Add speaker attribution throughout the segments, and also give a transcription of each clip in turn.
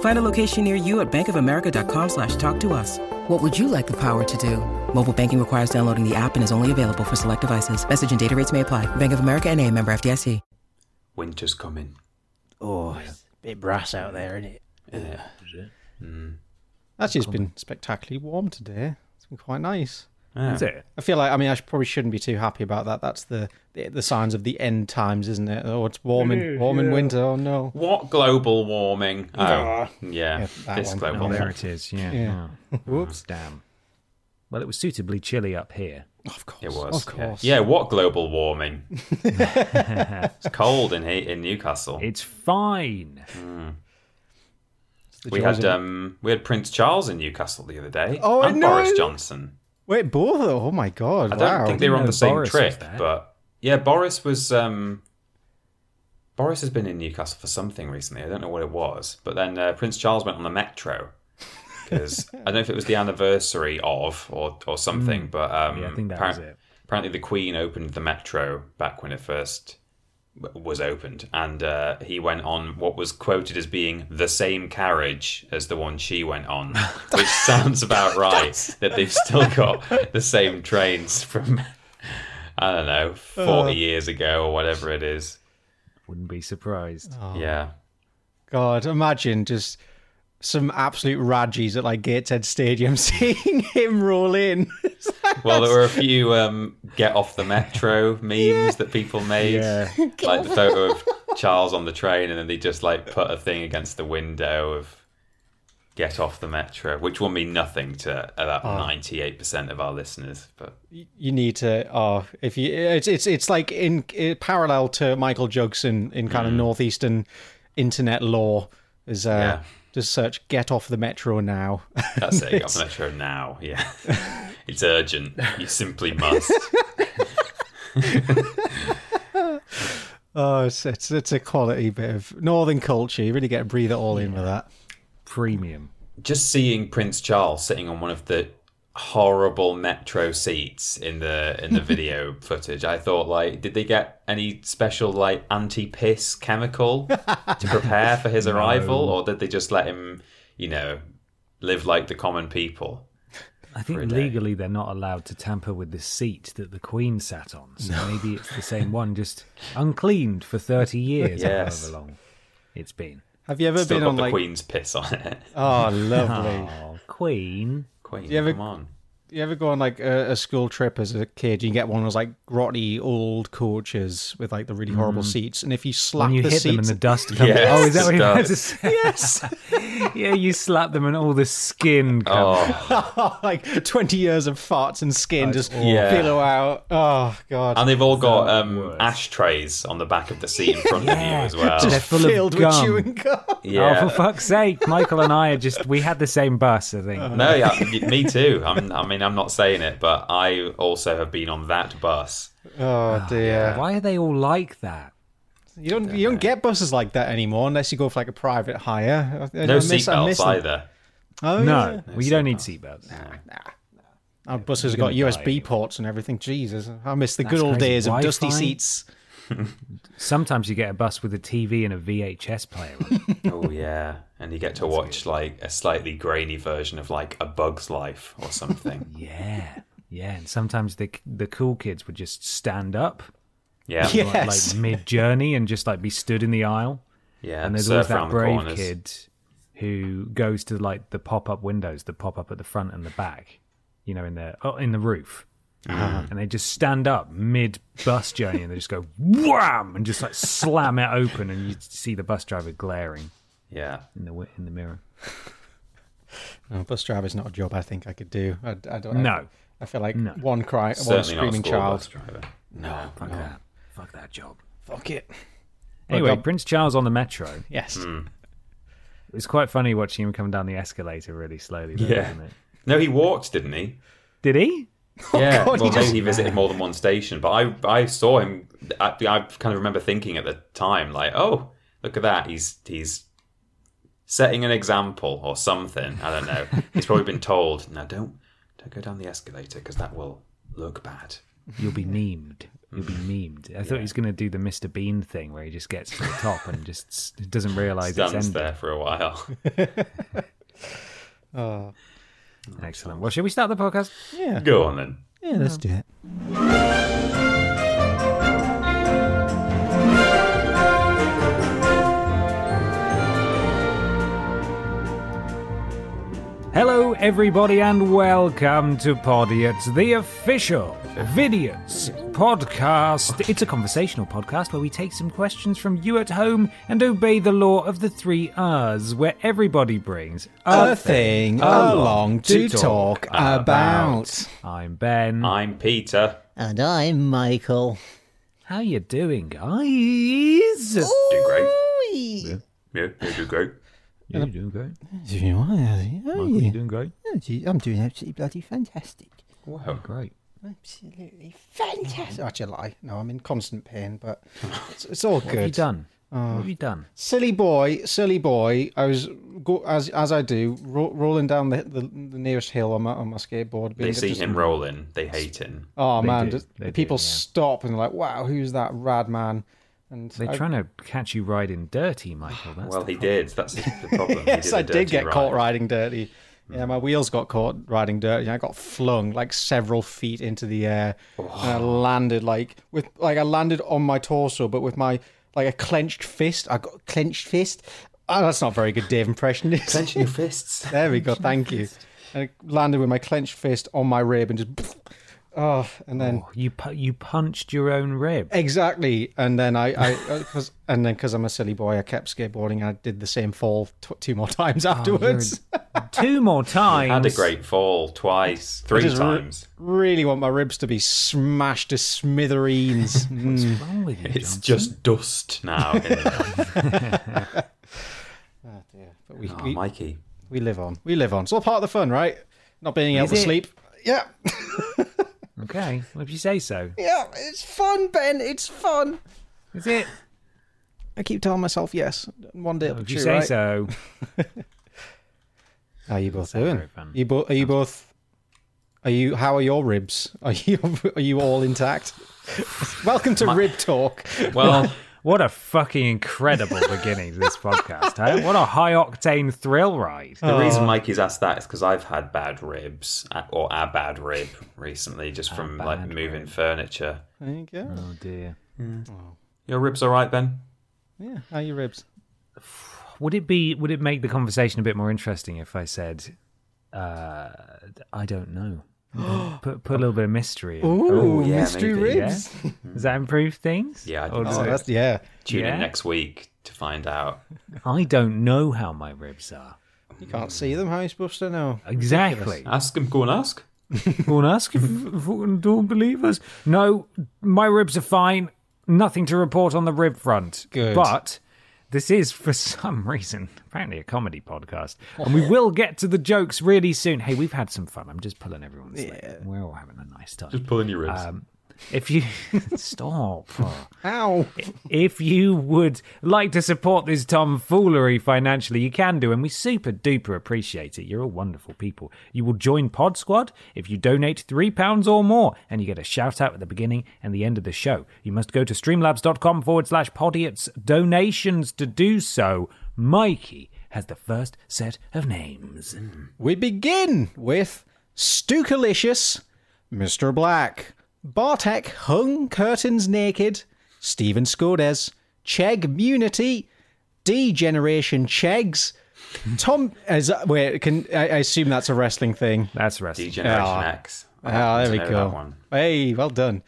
Speaker 1: Find a location near you at bankofamerica.com slash talk to us. What would you like the power to do? Mobile banking requires downloading the app and is only available for select devices. Message and data rates may apply. Bank of America and a member FDIC.
Speaker 2: Winter's coming.
Speaker 3: Oh, it's a bit brass out there, isn't it?
Speaker 2: Yeah. Mm.
Speaker 4: Actually, it's been spectacularly warm today. It's been quite nice.
Speaker 2: Yeah.
Speaker 5: Is it?
Speaker 4: I feel like I mean I probably shouldn't be too happy about that. That's the the, the signs of the end times, isn't it? Oh, it's warm in warm in winter. Oh no.
Speaker 2: What global warming? Oh,
Speaker 4: Ah.
Speaker 2: yeah,
Speaker 4: Yeah, that
Speaker 2: this
Speaker 4: one.
Speaker 2: global
Speaker 5: Oh, there it is. Yeah.
Speaker 4: Yeah.
Speaker 5: Oh.
Speaker 4: Whoops.
Speaker 5: Damn. Well, it was suitably chilly up here.
Speaker 4: Of course.
Speaker 2: It was.
Speaker 4: Of course.
Speaker 2: Yeah. yeah, what global warming? it's cold in he- in Newcastle.
Speaker 5: It's fine.
Speaker 4: The
Speaker 2: we had um we had Prince Charles in Newcastle the other day.
Speaker 4: Oh, I
Speaker 2: and
Speaker 4: know.
Speaker 2: Boris Johnson.
Speaker 4: Wait, both? Oh my god!
Speaker 2: I don't
Speaker 4: wow.
Speaker 2: think they were on the same
Speaker 5: Boris
Speaker 2: trip, but yeah, Boris was. um Boris has been in Newcastle for something recently. I don't know what it was, but then uh, Prince Charles went on the metro because I don't know if it was the anniversary of or or something, but um,
Speaker 5: Yeah, I think that
Speaker 2: appar-
Speaker 5: was it.
Speaker 2: Apparently, the Queen opened the metro back when it first w- was opened, and uh, he went on what was quoted as being the same carriage as the one she went on, which sounds about right. that they've still got the same trains from I don't know forty years ago or whatever it is.
Speaker 5: Wouldn't be surprised.
Speaker 2: Yeah,
Speaker 4: God, imagine just some absolute raggies at like Gateshead Stadium seeing him roll in.
Speaker 2: well, there were a few um, get off the metro memes that people made,
Speaker 5: Yeah.
Speaker 2: like the photo of Charles on the train, and then they just like put a thing against the window of get off the metro, which will mean nothing to about ninety eight percent of our listeners. But
Speaker 4: you need to oh if you it's it's it's like in, in parallel to Michael Jugson in kind of northeastern internet law is uh
Speaker 2: Yeah.
Speaker 4: Just search get off the metro now.
Speaker 2: that's it. Get off the metro now. Yeah, it's urgent. You simply must.
Speaker 4: oh, it's, it's it's a quality bit of northern culture. You really get to breathe it all in with that.
Speaker 5: Premium.
Speaker 2: just seeing Prince Charles sitting on one of the horrible metro seats in the in the video footage, I thought like, did they get any special like anti piss chemical to prepare for his arrival, or did they just let him, you know, live like the common people?
Speaker 5: I think legally they're not allowed to tamper with the seat that the Queen sat on. So maybe it's the same one, just uncleaned for 30 years,
Speaker 2: Yes.
Speaker 5: however long it's been.
Speaker 4: Have you ever
Speaker 2: Still
Speaker 4: been
Speaker 2: got
Speaker 4: on
Speaker 2: the
Speaker 4: like
Speaker 2: Queen's piss on it.
Speaker 4: oh lovely?
Speaker 5: Oh, Queen.
Speaker 2: Queen,
Speaker 4: you ever-
Speaker 2: come on.
Speaker 4: You ever go on like a, a school trip as a kid? You get one of those like grotty old coaches with like the really horrible mm. seats, and if you slap
Speaker 5: When you
Speaker 4: the
Speaker 5: hit them and the dust comes
Speaker 2: Yes,
Speaker 5: Oh, is that what about
Speaker 2: does.
Speaker 5: to say? Yes. yeah, you slap them and all the skin comes.
Speaker 2: Oh,
Speaker 4: like twenty years of farts and skin just
Speaker 2: Yeah.
Speaker 4: billow out. Oh god!
Speaker 2: and they've all got um,
Speaker 5: worst.
Speaker 2: ashtrays on the back of the seat in front of you as well.
Speaker 5: They're
Speaker 4: just
Speaker 5: full of
Speaker 4: filled with chewing gum.
Speaker 2: Yeah.
Speaker 5: Oh, for fuck's sake. Michael and I are just, we had the same bus, I think.
Speaker 2: No, yeah, me too. I'm, I mean, I'm not saying it, but I also have been on that bus.
Speaker 4: Oh dear!
Speaker 5: Why are they all like that?
Speaker 4: You don't you don't get buses like that anymore unless you go for like a private hire. I- I
Speaker 2: No
Speaker 4: miss- I miss
Speaker 2: seatbelts either.
Speaker 4: Oh
Speaker 5: No,
Speaker 4: yeah.
Speaker 5: well, you don't need seatbelts.
Speaker 4: Our buses have got USB
Speaker 5: die.
Speaker 4: ports and everything. Jesus, I miss the
Speaker 5: That's
Speaker 4: good old
Speaker 5: crazy.
Speaker 4: days of dusty
Speaker 5: Wi-Fi?
Speaker 4: seats.
Speaker 5: Sometimes you get a bus with a TV and a VHS player.
Speaker 2: Oh yeah, and you get to watch like a slightly grainy version of like A Bug's Life or something.
Speaker 5: yeah, yeah. And sometimes the the cool kids would just stand up,
Speaker 2: Yeah,
Speaker 4: Yeah.
Speaker 5: like,
Speaker 4: Yes.
Speaker 5: like mid journey, and just like be stood in the aisle.
Speaker 2: yeah.
Speaker 5: And there's always that brave
Speaker 2: corners.
Speaker 5: kid who goes to like the pop up windows that pop up at the front and the back. You know, in the oh, in the roof. Mm. and they just stand up mid bus journey and they just go wham and just like slam it open, and you see the bus driver glaring
Speaker 2: Yeah.
Speaker 5: in the wi- in the mirror.
Speaker 4: No, bus driver's not a job I think I could do. I, I don't.
Speaker 5: No.
Speaker 4: I feel like
Speaker 5: No.
Speaker 4: one cry, one
Speaker 2: Certainly not a
Speaker 4: screaming child.
Speaker 2: bus driver.
Speaker 4: No,
Speaker 5: Fuck
Speaker 4: no.
Speaker 5: That. Fuck that job.
Speaker 4: Fuck it.
Speaker 5: Anyway,
Speaker 4: God.
Speaker 5: Prince Charles on the metro.
Speaker 4: Yes. Hmm.
Speaker 5: It was quite funny watching him come down the escalator really slowly. Though,
Speaker 2: Yeah.
Speaker 5: wasn't it?
Speaker 2: No, he walked, didn't he?
Speaker 5: Did he?
Speaker 2: yeah.
Speaker 4: Oh, God,
Speaker 2: well,
Speaker 4: he
Speaker 2: maybe
Speaker 4: just-
Speaker 2: he visited more than one station, but I I saw him. I, I kind of remember thinking at the time, like, oh, look at that. He's he's setting an example or something. I don't know. He's probably been told, now don't don't go down the escalator because that will look bad.
Speaker 5: You'll be memed. You'll be mm. memed. I thought he was going to do the Mr. Bean thing where he just gets to the top and just doesn't realise it's
Speaker 2: Stands
Speaker 5: ended.
Speaker 2: there for a while. Oh.
Speaker 5: Excellent. Well, should we start the podcast?
Speaker 4: Yeah.
Speaker 2: go on then.
Speaker 4: Yeah, let's do it.
Speaker 5: Everybody, and welcome to Podiots, the official Vidiots podcast. It's a conversational podcast where we take some questions from you at home and obey the law of the three R's, where everybody brings
Speaker 4: A thing along to talk
Speaker 2: about.
Speaker 4: about.
Speaker 5: I'm Ben.
Speaker 2: I'm Peter.
Speaker 3: And I'm Michael.
Speaker 5: How you doing, guys?
Speaker 2: Doing great. Yeah, yeah, you're doing great.
Speaker 5: You're doing great.
Speaker 3: Doing Oh,
Speaker 5: Michael, you? are doing great?
Speaker 3: I'm doing absolutely bloody fantastic.
Speaker 2: Wow.
Speaker 5: Great.
Speaker 3: Absolutely fantastic.
Speaker 4: Actually, I lie. No, I'm in constant pain, but it's, it's all good.
Speaker 5: What have you
Speaker 4: good.
Speaker 5: done? Uh, what have you done?
Speaker 4: Silly boy, silly boy. I was go, as as I do, ro- rolling down the, the the nearest hill on my on my skateboard.
Speaker 2: They see
Speaker 4: just-
Speaker 2: him rolling. They hate him.
Speaker 4: Oh
Speaker 5: They
Speaker 4: man,
Speaker 5: do,
Speaker 4: just-
Speaker 5: they do,
Speaker 4: people
Speaker 5: yeah.
Speaker 4: stop and they're like, "Wow, who's that rad man?" And
Speaker 5: They're
Speaker 4: I-
Speaker 5: trying to catch you riding dirty, Michael. That's
Speaker 2: Well, he
Speaker 5: problem.
Speaker 2: did. That's the problem. He
Speaker 4: yes, I did
Speaker 2: dirty
Speaker 4: get caught riding dirty. Yeah, mm. my wheels got caught riding dirty. I got flung like several feet into the air, and I oh. landed like with like I landed on my torso, but with my like a clenched fist. I got clenched fist. Oh, that's not a very good Dave impression. is?
Speaker 2: Clenching your fists.
Speaker 4: There we go. Thank you. And it landed with my clenched fist on my rib and just. Oh, and then
Speaker 5: Oh, you pu- you punched your own rib.
Speaker 4: exactly, and then I, I, uh, cause, and then because I'm a silly boy, I kept skateboarding. I did the same fall t- two more times afterwards.
Speaker 5: Two more times.
Speaker 2: Had a great fall twice, three
Speaker 4: just re-
Speaker 2: times.
Speaker 4: really want my ribs to be smashed to smithereens.
Speaker 5: What's
Speaker 4: Mm.
Speaker 5: wrong with you,
Speaker 2: It's
Speaker 5: Johnson?
Speaker 2: just dust now. in there.
Speaker 4: But we,
Speaker 2: oh,
Speaker 4: we,
Speaker 2: Mikey.
Speaker 4: we live on. We live on. It's all part of the fun, right? Not being able
Speaker 5: Is
Speaker 4: to
Speaker 5: it?
Speaker 4: sleep. Yeah.
Speaker 5: Okay, well, if you say so.
Speaker 4: Yeah, it's fun, Ben. It's fun.
Speaker 5: Is it?
Speaker 4: I keep telling myself yes. One day it'll
Speaker 5: If
Speaker 4: be
Speaker 5: you
Speaker 4: true,
Speaker 5: say
Speaker 4: right?
Speaker 5: so.
Speaker 4: How are you both doing?
Speaker 5: very.
Speaker 4: You bo- are you both? Are you? How are your ribs? Are you? Are you all intact? Welcome to Rib Talk.
Speaker 2: Well,
Speaker 5: What a fucking incredible beginning to this podcast, hey? What a high octane thrill ride.
Speaker 2: the reason Mikey's asked that is because I've had bad ribs, uh, or a bad rib recently, just from like
Speaker 5: bad
Speaker 2: moving furniture.
Speaker 4: There you go.
Speaker 5: Oh dear.
Speaker 2: Your ribs all right, Ben?
Speaker 4: Yeah. How are your ribs?
Speaker 5: Would it be? Would it make the conversation a bit more interesting if I said, uh, "I don't know"? put put a little bit of mystery. In.
Speaker 4: Ooh, oh,
Speaker 2: yeah,
Speaker 4: mystery
Speaker 2: maybe,
Speaker 5: Yeah.
Speaker 4: ribs.
Speaker 5: Does that improve things?
Speaker 2: Yeah, I think
Speaker 4: Oh,
Speaker 2: so.
Speaker 4: that's yeah.
Speaker 2: Tune
Speaker 5: Yeah?
Speaker 2: in next week to find out.
Speaker 5: I don't know how my ribs are.
Speaker 4: You can't see them. How are you supposed to know?
Speaker 5: Exactly.
Speaker 2: Ask him. Go and ask.
Speaker 5: Go and ask if, if fucking don't believe us. No, my ribs are fine. Nothing to report on the rib front.
Speaker 4: Good.
Speaker 5: But this is, for some reason, apparently a comedy podcast. And we will get to the jokes really soon. Hey, we've had some fun. I'm just pulling everyone's leg. We're all having a nice time.
Speaker 2: Just pulling your ribs.
Speaker 5: Um, if you stop.
Speaker 4: Ow.
Speaker 5: If you would like to support this tomfoolery financially, you can do, and we super duper appreciate it. You're all wonderful people. You will join Pod Squad if you donate £3 or more, and you get a shout out at the beginning and the end of the show. You must go to streamlabs.com forward slash podiots donations to do so. Mikey has the first set of names.
Speaker 4: We begin with Stukalicious, Mr. Black, Bartek Hung Curtains Naked, Stephen Skodes, Chegg Munity, D Generation Chegs, Tom. As, wait, can I, I assume that's a wrestling thing?
Speaker 5: That's wrestling.
Speaker 2: D Generation
Speaker 4: Ah.
Speaker 2: X.
Speaker 4: Ah, there we go. Hey, well done.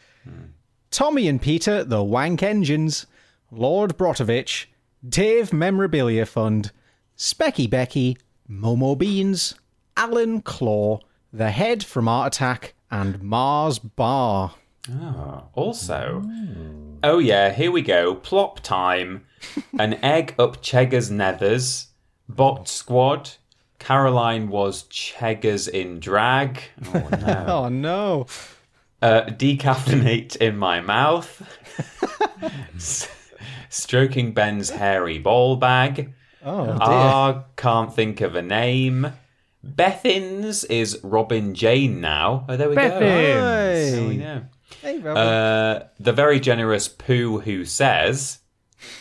Speaker 4: Tommy and Peter, the Wank Engines, Lord Brotovich, Dave Memorabilia Fund, Specky Becky, Momo Beans, Alan Claw, The Head from Art Attack, and Mars Bar.
Speaker 2: Oh, also, oh yeah, here we go. Plop time. An egg up Cheggers Nethers. Bot Squad. Caroline was Cheggers in drag. Oh no.
Speaker 4: Oh no.
Speaker 2: Uh, decaffeinate in my mouth. S- Stroking Ben's hairy ball bag.
Speaker 4: Oh dear.
Speaker 2: Ah, can't think of a name. Bethins is Robin Jane now. Oh, there we go.
Speaker 5: Bethins.
Speaker 2: There we
Speaker 4: Hey.
Speaker 2: know.
Speaker 4: Hey, Robert.
Speaker 2: Uh, the very generous Pooh who says.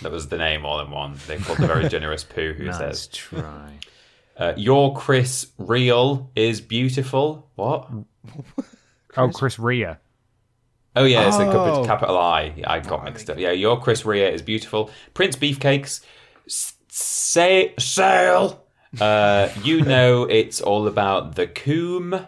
Speaker 2: That was the name all in one. They called the very generous Pooh who says.
Speaker 5: Nice
Speaker 2: says.
Speaker 5: try.
Speaker 2: Uh, your Chris Real is beautiful. What?
Speaker 5: Oh, Chris Ria.
Speaker 2: Oh yeah, it's a
Speaker 4: Oh.
Speaker 2: cap- capital I. I got mixed up. Yeah, your Chris Rea is beautiful. Prince Beefcakes, S- say sale. Uh, you know it's all about the coom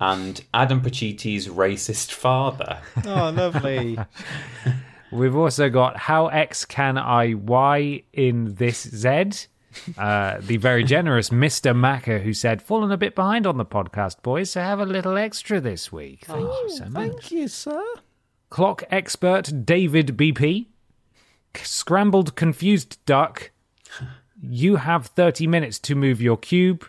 Speaker 2: and Adam Pachiti's racist father.
Speaker 4: oh, lovely.
Speaker 5: We've also got How X Can I Y in This Z? Uh, the very generous Mr. Macker who said, Fallen a bit behind on the podcast, boys, so have a little extra this week. Thank you so much.
Speaker 4: Thank you, sir.
Speaker 5: Clock expert David BP. Scrambled confused duck. You have 30 minutes to move your cube.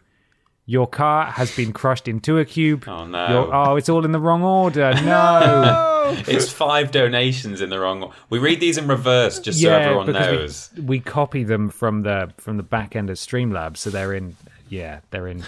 Speaker 5: Your car has been crushed into a cube.
Speaker 2: Oh, no.
Speaker 5: Your- oh, it's all in the wrong order. No.
Speaker 2: It's five donations in the wrong. We read these in reverse just so everyone
Speaker 5: because we-
Speaker 2: knows.
Speaker 5: We, copy them from the from the back end of Streamlabs, so they're in yeah, they're in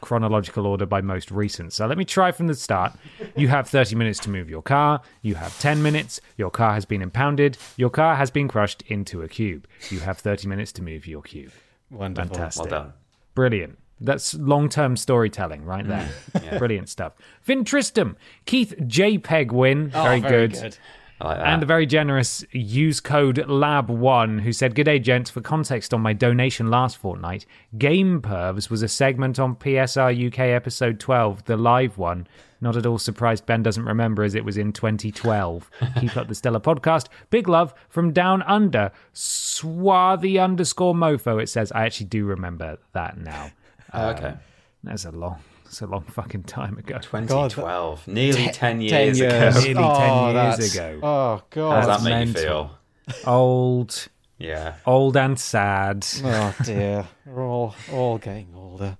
Speaker 5: chronological order by most recent. So let me try from the start. You have 30 minutes to move your car. You have 10 minutes. Your car has been impounded. Your car has been crushed into a cube. You have 30 minutes to move your cube.
Speaker 4: Wonderful.
Speaker 5: Fantastic.
Speaker 2: Well done.
Speaker 5: Brilliant. That's long term storytelling right there. Mm. Brilliant stuff. Finn Tristram, Keith JPEG win.
Speaker 4: Oh,
Speaker 5: very,
Speaker 4: very
Speaker 5: good.
Speaker 4: good.
Speaker 2: Like.
Speaker 5: And the very generous use code LAB1 who said, Good day, gents. For context on my donation last fortnight, Game Pervs was a segment on PSR UK episode 12, the live one. Not at all surprised Ben doesn't remember as it was in 2012. Keep up the stellar podcast. Big love from down under. Swarthy underscore mofo, it says. I actually do remember that now.
Speaker 2: Oh, okay.
Speaker 5: Um, that's a long, that's a long fucking time ago.
Speaker 2: 2012, nearly 10 years,
Speaker 4: 10 years.
Speaker 2: ago.
Speaker 5: Nearly 10
Speaker 4: Oh,
Speaker 5: years
Speaker 4: that's-
Speaker 5: ago.
Speaker 4: Oh, God.
Speaker 2: How does that make
Speaker 5: mental.
Speaker 2: you feel?
Speaker 5: Old,
Speaker 2: Yeah.
Speaker 5: old and sad.
Speaker 4: Oh, dear. We're all, all getting older.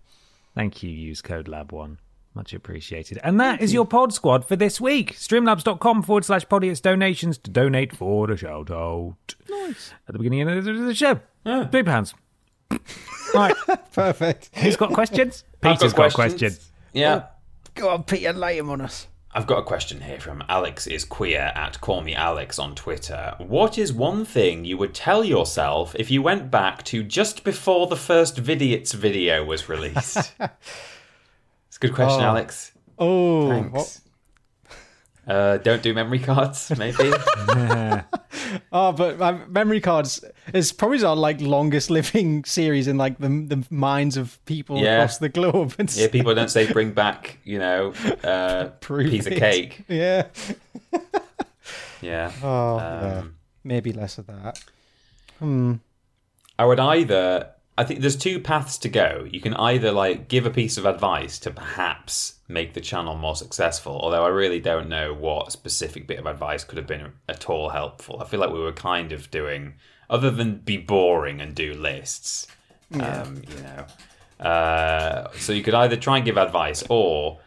Speaker 5: Thank you, use code lab1. Much appreciated. And that is your pod squad for this week. Streamlabs.com forward slash podiots donations to donate for the shout out. Nice. At the beginning of the- the show. Three pounds. Right.
Speaker 4: Perfect.
Speaker 5: Who's got questions?
Speaker 2: I've
Speaker 5: Peter's got questions.
Speaker 2: Yeah.
Speaker 4: Go on, Peter, lay him on us.
Speaker 2: I've got a question here from Alex is queer at call me Alex on Twitter. What is one thing you would tell yourself if you went back to just before the first Vidiots video was released? it's a good question,
Speaker 4: Oh.
Speaker 2: Alex.
Speaker 4: Oh,
Speaker 2: Thanks.
Speaker 4: what-
Speaker 2: Uh, don't do memory cards, maybe.
Speaker 4: oh, but my memory cards is probably our like longest living series in like the the minds of people
Speaker 2: Yeah.
Speaker 4: across the globe.
Speaker 2: Yeah, people don't say bring back, you know, uh, piece of cake.
Speaker 4: Yeah.
Speaker 2: Yeah.
Speaker 4: Oh.
Speaker 2: Um,
Speaker 4: Maybe less of that. Hmm.
Speaker 2: I would either. I think there's two paths to go. You can either like give a piece of advice to perhaps make the channel more successful, although I really don't know what specific bit of advice could have been at all helpful. I feel like we were kind of doing, other than be boring and do lists, um, you know. Uh, so you could either try and give advice, or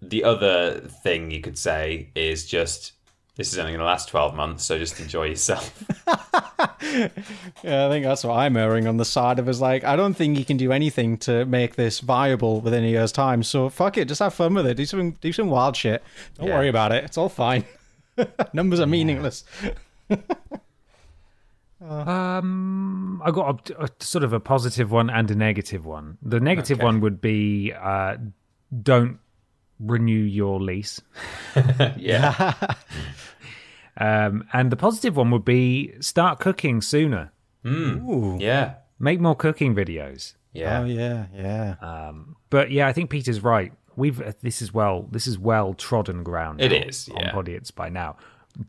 Speaker 2: the other thing you could say is just. This is only going to last 12 months, so just enjoy yourself.
Speaker 4: Yeah, I think that's what I'm erring on the side of is like I don't think you can do anything to make this viable within a year's time. So fuck it, just have fun with it. Do some do some wild shit. Don't
Speaker 2: Yeah.
Speaker 4: worry about it. It's all fine. Numbers are meaningless.
Speaker 5: Um, I got a, a sort of a positive one and a negative one. The negative one would be uh, don't renew your lease.
Speaker 2: yeah.
Speaker 5: Um, and the positive one would be start cooking sooner.
Speaker 2: Yeah.
Speaker 5: Make more cooking videos.
Speaker 2: Yeah.
Speaker 4: Oh yeah, yeah.
Speaker 5: Um, But yeah, I think Peter's right we've uh, this is well this is well trodden ground.
Speaker 2: It is
Speaker 5: now
Speaker 2: is,
Speaker 5: on
Speaker 2: yeah.
Speaker 5: Podiots by now,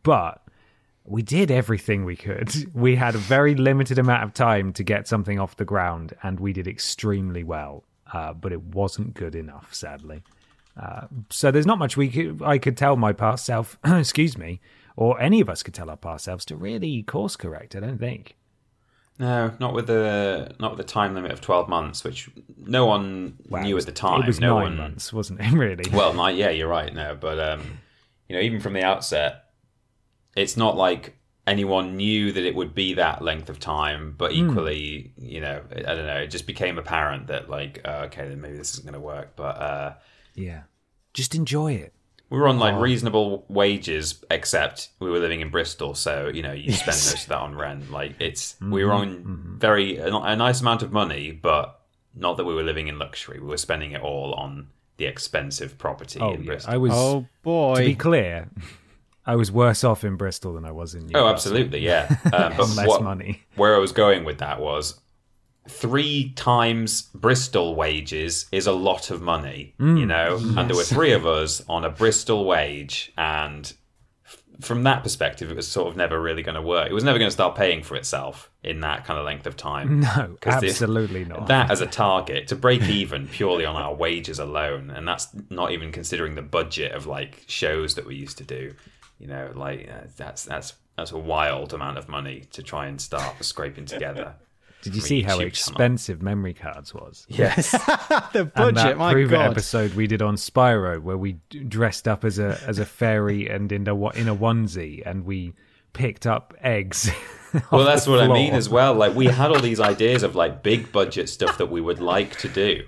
Speaker 5: but we did everything we could. We had a very limited amount of time to get something off the ground, and we did extremely well. Uh, but it wasn't good enough, sadly. Uh, so there's not much we could, I could tell my past self, excuse me, or any of us could tell our past selves to really course correct. I don't think.
Speaker 2: No, not with the not with the time limit of twelve months, which no one
Speaker 5: Wow,
Speaker 2: knew
Speaker 5: was-
Speaker 2: at the time.
Speaker 5: It was
Speaker 2: no
Speaker 5: nine
Speaker 2: one.
Speaker 5: months, wasn't it? Really?
Speaker 2: Well, not, yeah, you're right. No, but um, you know, even from the outset, it's not like anyone knew that it would be that length of time. But
Speaker 5: Hmm.
Speaker 2: equally, you know, I don't know. It just became apparent that like, uh, okay, then maybe this isn't going to work. But uh,
Speaker 5: yeah. Just enjoy it.
Speaker 2: we were on
Speaker 5: Oh.
Speaker 2: like reasonable wages, except we were living in Bristol, so you know you spend most of that on rent. Like it's we were
Speaker 5: Mm-hmm.
Speaker 2: on very a, a nice amount of money, but not that we were living in luxury. We were spending it all on the expensive property
Speaker 5: Oh,
Speaker 2: in
Speaker 5: yeah.
Speaker 2: Bristol.
Speaker 5: I was.
Speaker 4: Oh boy.
Speaker 5: to be clear, I was worse off in Bristol than I was in. Newcastle.
Speaker 2: Oh, absolutely, yeah. Um, but
Speaker 5: less
Speaker 2: what-
Speaker 5: money.
Speaker 2: Where I was going with that was three times Bristol wages is a lot of money,
Speaker 5: Mm.
Speaker 2: you know. And there were three of us on a Bristol wage, and f- from that perspective, it was sort of never really going to work. It was never going to start paying for itself in that kind of length of time.
Speaker 5: No,
Speaker 2: 'Cause the-
Speaker 5: absolutely not.
Speaker 2: That as a target to break even purely on our wages alone, and that's not even considering the budget of like shows that we used to do. You know, like uh, that's that's that's a wild amount of money to try and start scraping together.
Speaker 5: Did you see how
Speaker 2: channel.
Speaker 5: expensive memory cards was?
Speaker 2: Yes,
Speaker 4: the
Speaker 5: and
Speaker 4: budget,
Speaker 5: that
Speaker 4: my god.
Speaker 5: episode we did on Spyro, where we dressed up as a as a fairy and in a in a onesie, and we picked up eggs.
Speaker 2: well, that's what I mean as well. Like we had all these ideas of like big budget stuff that we would like to do.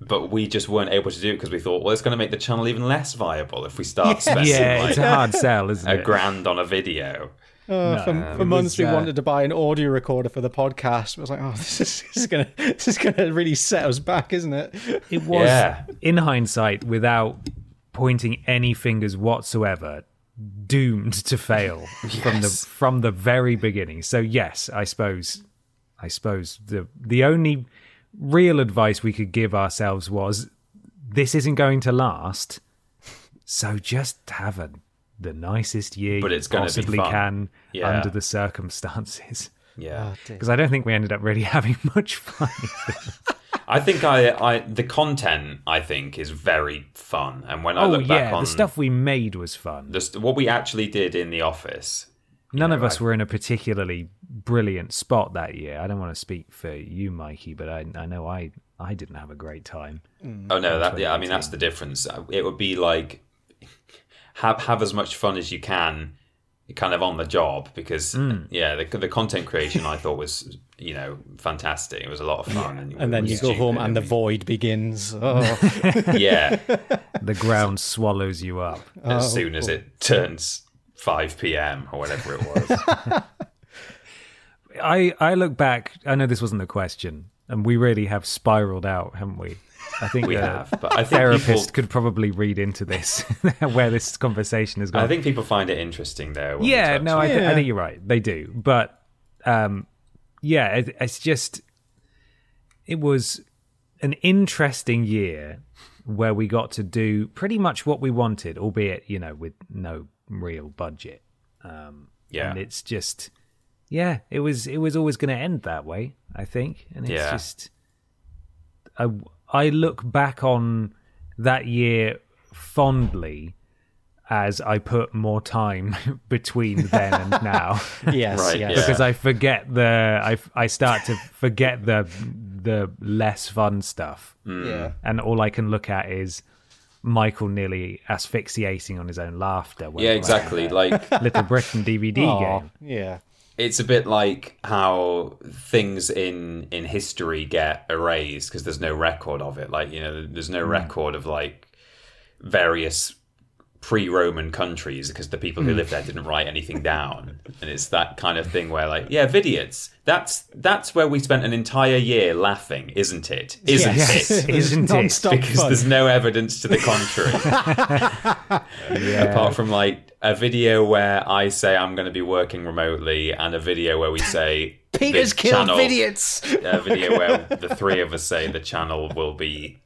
Speaker 2: But we just weren't able to do it because we thought, well, it's going to make the channel even less viable if we start spending
Speaker 5: Yeah,
Speaker 2: like
Speaker 5: it's a hard sell, isn't
Speaker 2: a
Speaker 5: it?
Speaker 2: grand on a video.
Speaker 4: Uh, for, for months
Speaker 5: was,
Speaker 4: we
Speaker 5: uh,
Speaker 4: wanted to buy an audio recorder for the podcast. I was like, oh, this is, this is gonna this is gonna really set us back, isn't it?
Speaker 5: It was,
Speaker 2: Yeah.
Speaker 5: in hindsight, without pointing any fingers whatsoever, doomed to fail from the from the very beginning. So yes, I suppose, I suppose the the only real advice we could give ourselves was this isn't going to last. So just have a, the nicest year
Speaker 2: But
Speaker 5: you
Speaker 2: it's gonna
Speaker 5: possibly can
Speaker 2: Yeah.
Speaker 5: under the circumstances.
Speaker 2: Yeah.
Speaker 5: Oh, because I don't think we ended up really having much fun.
Speaker 2: I think I, I the content I think is very fun, and when I
Speaker 5: oh
Speaker 2: look back
Speaker 5: yeah,
Speaker 2: on
Speaker 5: the stuff we made was fun.
Speaker 2: the st- what we actually did in the office,
Speaker 5: None
Speaker 2: know,
Speaker 5: of us
Speaker 2: I-
Speaker 5: were in a particularly brilliant spot that year. I don't want to speak for you, Mikey, but I, I know I, I didn't have a great time.
Speaker 2: oh no, that yeah, I mean that's the difference. It would be like have have as much fun as you can, kind of on the job, because
Speaker 5: Mm.
Speaker 2: yeah, the the content creation I thought was you know fantastic. It was a lot of fun, and,
Speaker 4: And then you go home
Speaker 2: stupid,
Speaker 4: and the void begins. Oh,
Speaker 2: yeah,
Speaker 5: The ground swallows you up.
Speaker 2: as soon as it turns five p.m. or whatever it was.
Speaker 5: I, I look back. I know this wasn't the question, and we really have spiraled out, haven't we? I think
Speaker 2: we
Speaker 5: a
Speaker 2: have, but I think
Speaker 5: therapist
Speaker 2: people,
Speaker 5: could probably read into this where this conversation has gone.
Speaker 2: I think people find it interesting though.
Speaker 5: yeah, no, I, th- I think you're right. They do, but um, yeah, it, it's just it was an interesting year where we got to do pretty much what we wanted, albeit you know with no real budget.
Speaker 2: yeah,
Speaker 5: And it's just yeah, it was it was always going to end that way. I think, and it's
Speaker 2: Yeah.
Speaker 5: just I I look back on that year fondly as I put more time between then and now
Speaker 4: yes,
Speaker 2: Right,
Speaker 4: yes.
Speaker 2: yeah.
Speaker 5: because I forget the I I start to forget the the less fun stuff mm.
Speaker 4: yeah.
Speaker 5: and all I can look at is Michael nearly asphyxiating on his own laughter.
Speaker 2: yeah, exactly. Like
Speaker 5: Little Britain DVD
Speaker 4: Aw,
Speaker 5: game.
Speaker 4: yeah.
Speaker 2: It's a bit like how things in in history get erased because there's no record of it. Like you know, there's no hmm. record of like various pre-Roman countries because the people who hmm. lived there didn't write anything down, and it's that kind of thing where like, yeah, Vidiots. That's that's where we spent an entire year laughing, isn't it? Isn't
Speaker 5: Yes.
Speaker 2: it?
Speaker 5: Isn't it?
Speaker 2: Because
Speaker 4: fun.
Speaker 2: there's no evidence to the contrary. Apart from like a video where I say I'm going to be working remotely, and a video where we say
Speaker 4: Peter's killed
Speaker 2: channel-
Speaker 4: idiots.
Speaker 2: A video where the three of us say the channel will be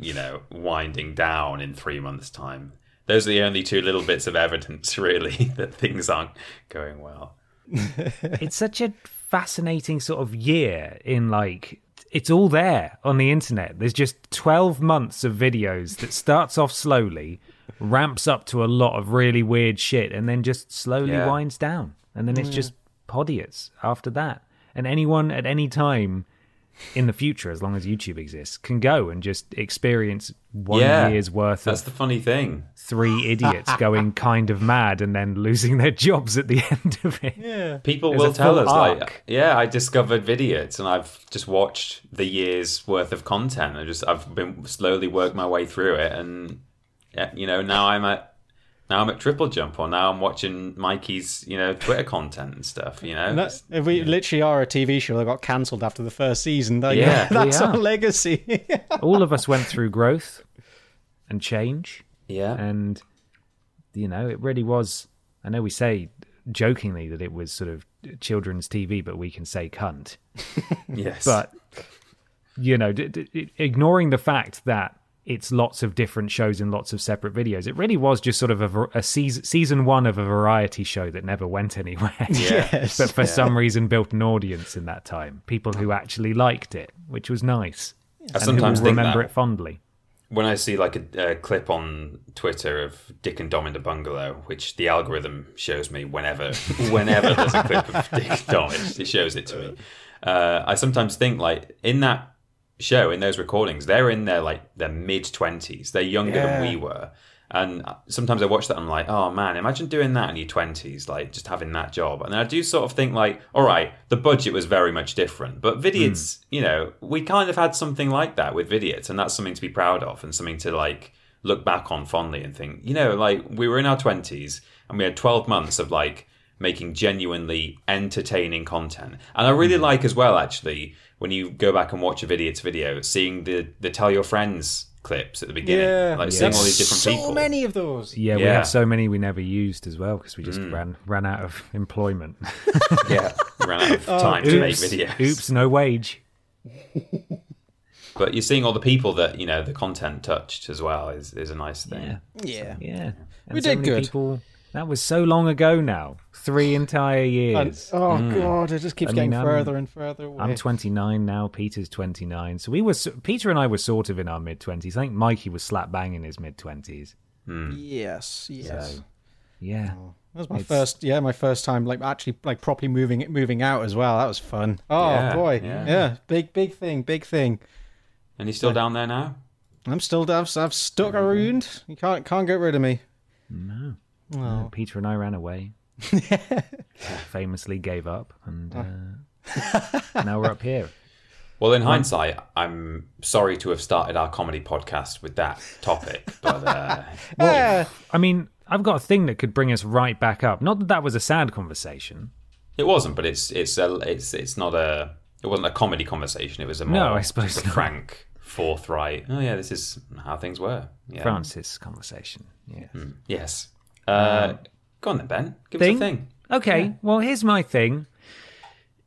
Speaker 2: you know, winding down in three months' time. Those are the only two little bits of evidence, really, that things aren't going well.
Speaker 5: it's such a fascinating sort of year in like it's all there on the internet. There's just 12 months of videos that starts off slowly, ramps up to a lot of really weird shit, and then just slowly
Speaker 2: Yeah.
Speaker 5: winds down. And then it's oh, just podiots after that. And anyone at any time in the future, as long as YouTube exists, can go and just experience one
Speaker 2: Yeah,
Speaker 5: year's worth
Speaker 2: That's
Speaker 5: of
Speaker 2: the funny thing.
Speaker 5: three idiots going kind of mad and then losing their jobs at the end of it.
Speaker 2: Yeah, people
Speaker 5: There's
Speaker 2: will tell us,
Speaker 5: arc.
Speaker 2: like, yeah, I discovered Vidiots and I've just watched the year's worth of content. I just, I've been slowly worked my way through it, and you know, now I'm at, now I'm at Triple Jump, or now I'm watching Mikey's, you know, Twitter content and stuff. You know,
Speaker 4: And that- if we literally are a TV show that got cancelled after the first season. Like,
Speaker 2: Yeah,
Speaker 4: that's our legacy.
Speaker 5: All of us went through growth and change.
Speaker 2: yeah,
Speaker 5: and you know it really was i know we say jokingly that it was sort of children's tv but we can say cunt
Speaker 2: yes,
Speaker 5: but you know d- d- ignoring the fact that it's lots of different shows and lots of separate videos. It really was just sort of a, a season, season one of a variety show that never went anywhere.
Speaker 4: Yes.
Speaker 5: but for some reason built an audience in that time. People who actually liked it which was nice.
Speaker 2: I
Speaker 5: and who
Speaker 2: sometimes
Speaker 5: remember it fondly.
Speaker 2: when I see like a, a clip on Twitter of Dick and Dom in the bungalow, which the algorithm shows me whenever, whenever there's a clip of Dick and Dom, it, it shows it to me. Uh, I sometimes think like in that show, in those recordings, they're in their like their mid twenties. They're younger than we were, and sometimes I watch that and I'm like, oh man, imagine doing that in your twenties, like just having that job. And I do sort of think like, all right, the budget was very much different, but Vidiots, hmm. you know, we kind of had something like that with Vidiots, and that's something to be proud of and something to like look back on fondly and think, you know, like we were in our twenties and we had twelve months of like making genuinely entertaining content. And I really mm-hmm. like as well, actually, when you go back and watch a Vidiots video, seeing the the tell your friends clips at the beginning,
Speaker 4: Yeah,
Speaker 2: like seeing all these different
Speaker 4: so
Speaker 2: people.
Speaker 4: many of those.
Speaker 5: Yeah, we
Speaker 2: Yeah.
Speaker 5: have so many we never used as well because we just mm. ran ran out of employment.
Speaker 2: yeah, ran out of oh, time to make
Speaker 5: Oops.
Speaker 2: videos.
Speaker 5: Oops, no wage.
Speaker 2: But you're seeing all the people that you know the content touched as well is is a nice thing.
Speaker 5: Yeah,
Speaker 4: Yeah.
Speaker 5: yeah.
Speaker 4: We
Speaker 5: so
Speaker 4: did good.
Speaker 5: People, that was so long ago now. Three entire
Speaker 4: And,
Speaker 5: years.
Speaker 4: oh mm. god, it just keeps
Speaker 5: I mean,
Speaker 4: getting
Speaker 5: I'm-
Speaker 4: further and further away.
Speaker 5: I'm 29 now. Peter's 29. So we were Peter and I were sort of in our mid 20s. I think Mikey was slap bang in his mid 20s. Hmm.
Speaker 4: yes, yes.
Speaker 5: Oh, yeah.
Speaker 4: That was my first, yeah, my first time like actually like properly moving moving out as well. That was fun. Oh
Speaker 2: Yeah,
Speaker 4: boy,
Speaker 2: yeah.
Speaker 4: yeah. big big thing, big thing.
Speaker 2: And he's still down there now.
Speaker 4: I'm still I've, I've stuck around. You can't can't get rid of me.
Speaker 5: Uh, Peter and I ran away. Famously gave up, and uh, now we're up here.
Speaker 2: Well, in hindsight, I'm sorry to have started our comedy podcast with that topic, but uh,
Speaker 4: Yeah.
Speaker 5: I mean, I've got a thing that could bring us right back up. Not that that was a sad conversation.
Speaker 2: it wasn't. But it's it's a, it's it's not a it wasn't a comedy conversation. It was a more
Speaker 5: No, I suppose
Speaker 2: a frank, forthright. Oh yeah, this is how things were. Yeah.
Speaker 5: Francis conversation. Yeah.
Speaker 2: Yes. Uh, go on then, Ben. Give
Speaker 5: thing?
Speaker 2: us a thing.
Speaker 5: Okay, well, here's my thing.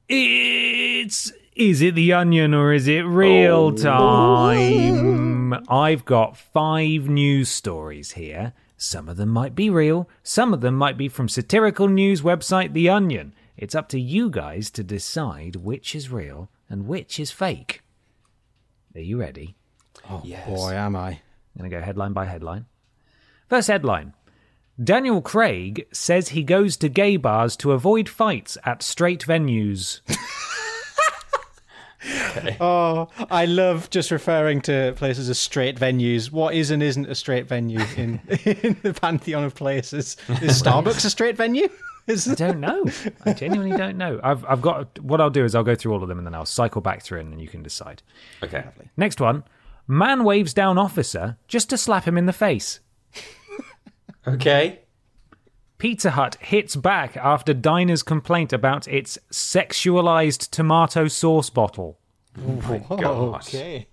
Speaker 5: It's is it the onion or is it real time? I've got five news stories here. Some of them might be real, some of them might be from satirical news website The Onion. It's up to you guys to decide which is real and which is fake. Are you ready?
Speaker 2: Yes.
Speaker 4: Boy, am I.
Speaker 5: I'm going to go headline by headline. First headline Daniel Craig says he goes to gay bars to avoid fights at straight venues.
Speaker 4: Oh, I love just referring to places as straight venues. What is and isn't a straight venue in, in the pantheon of places? Is Starbucks a straight venue? Is
Speaker 5: I don't know. I genuinely don't know. I've, I've got what I'll do is I'll go through all of them and then I'll cycle back through and then you can decide.
Speaker 2: Okay.
Speaker 5: Next one Man waves down officer just to slap him in the face.
Speaker 2: Okay.
Speaker 5: Pizza Hut hits back after diner's complaint about its sexualized tomato sauce bottle.
Speaker 4: Oh, my okay.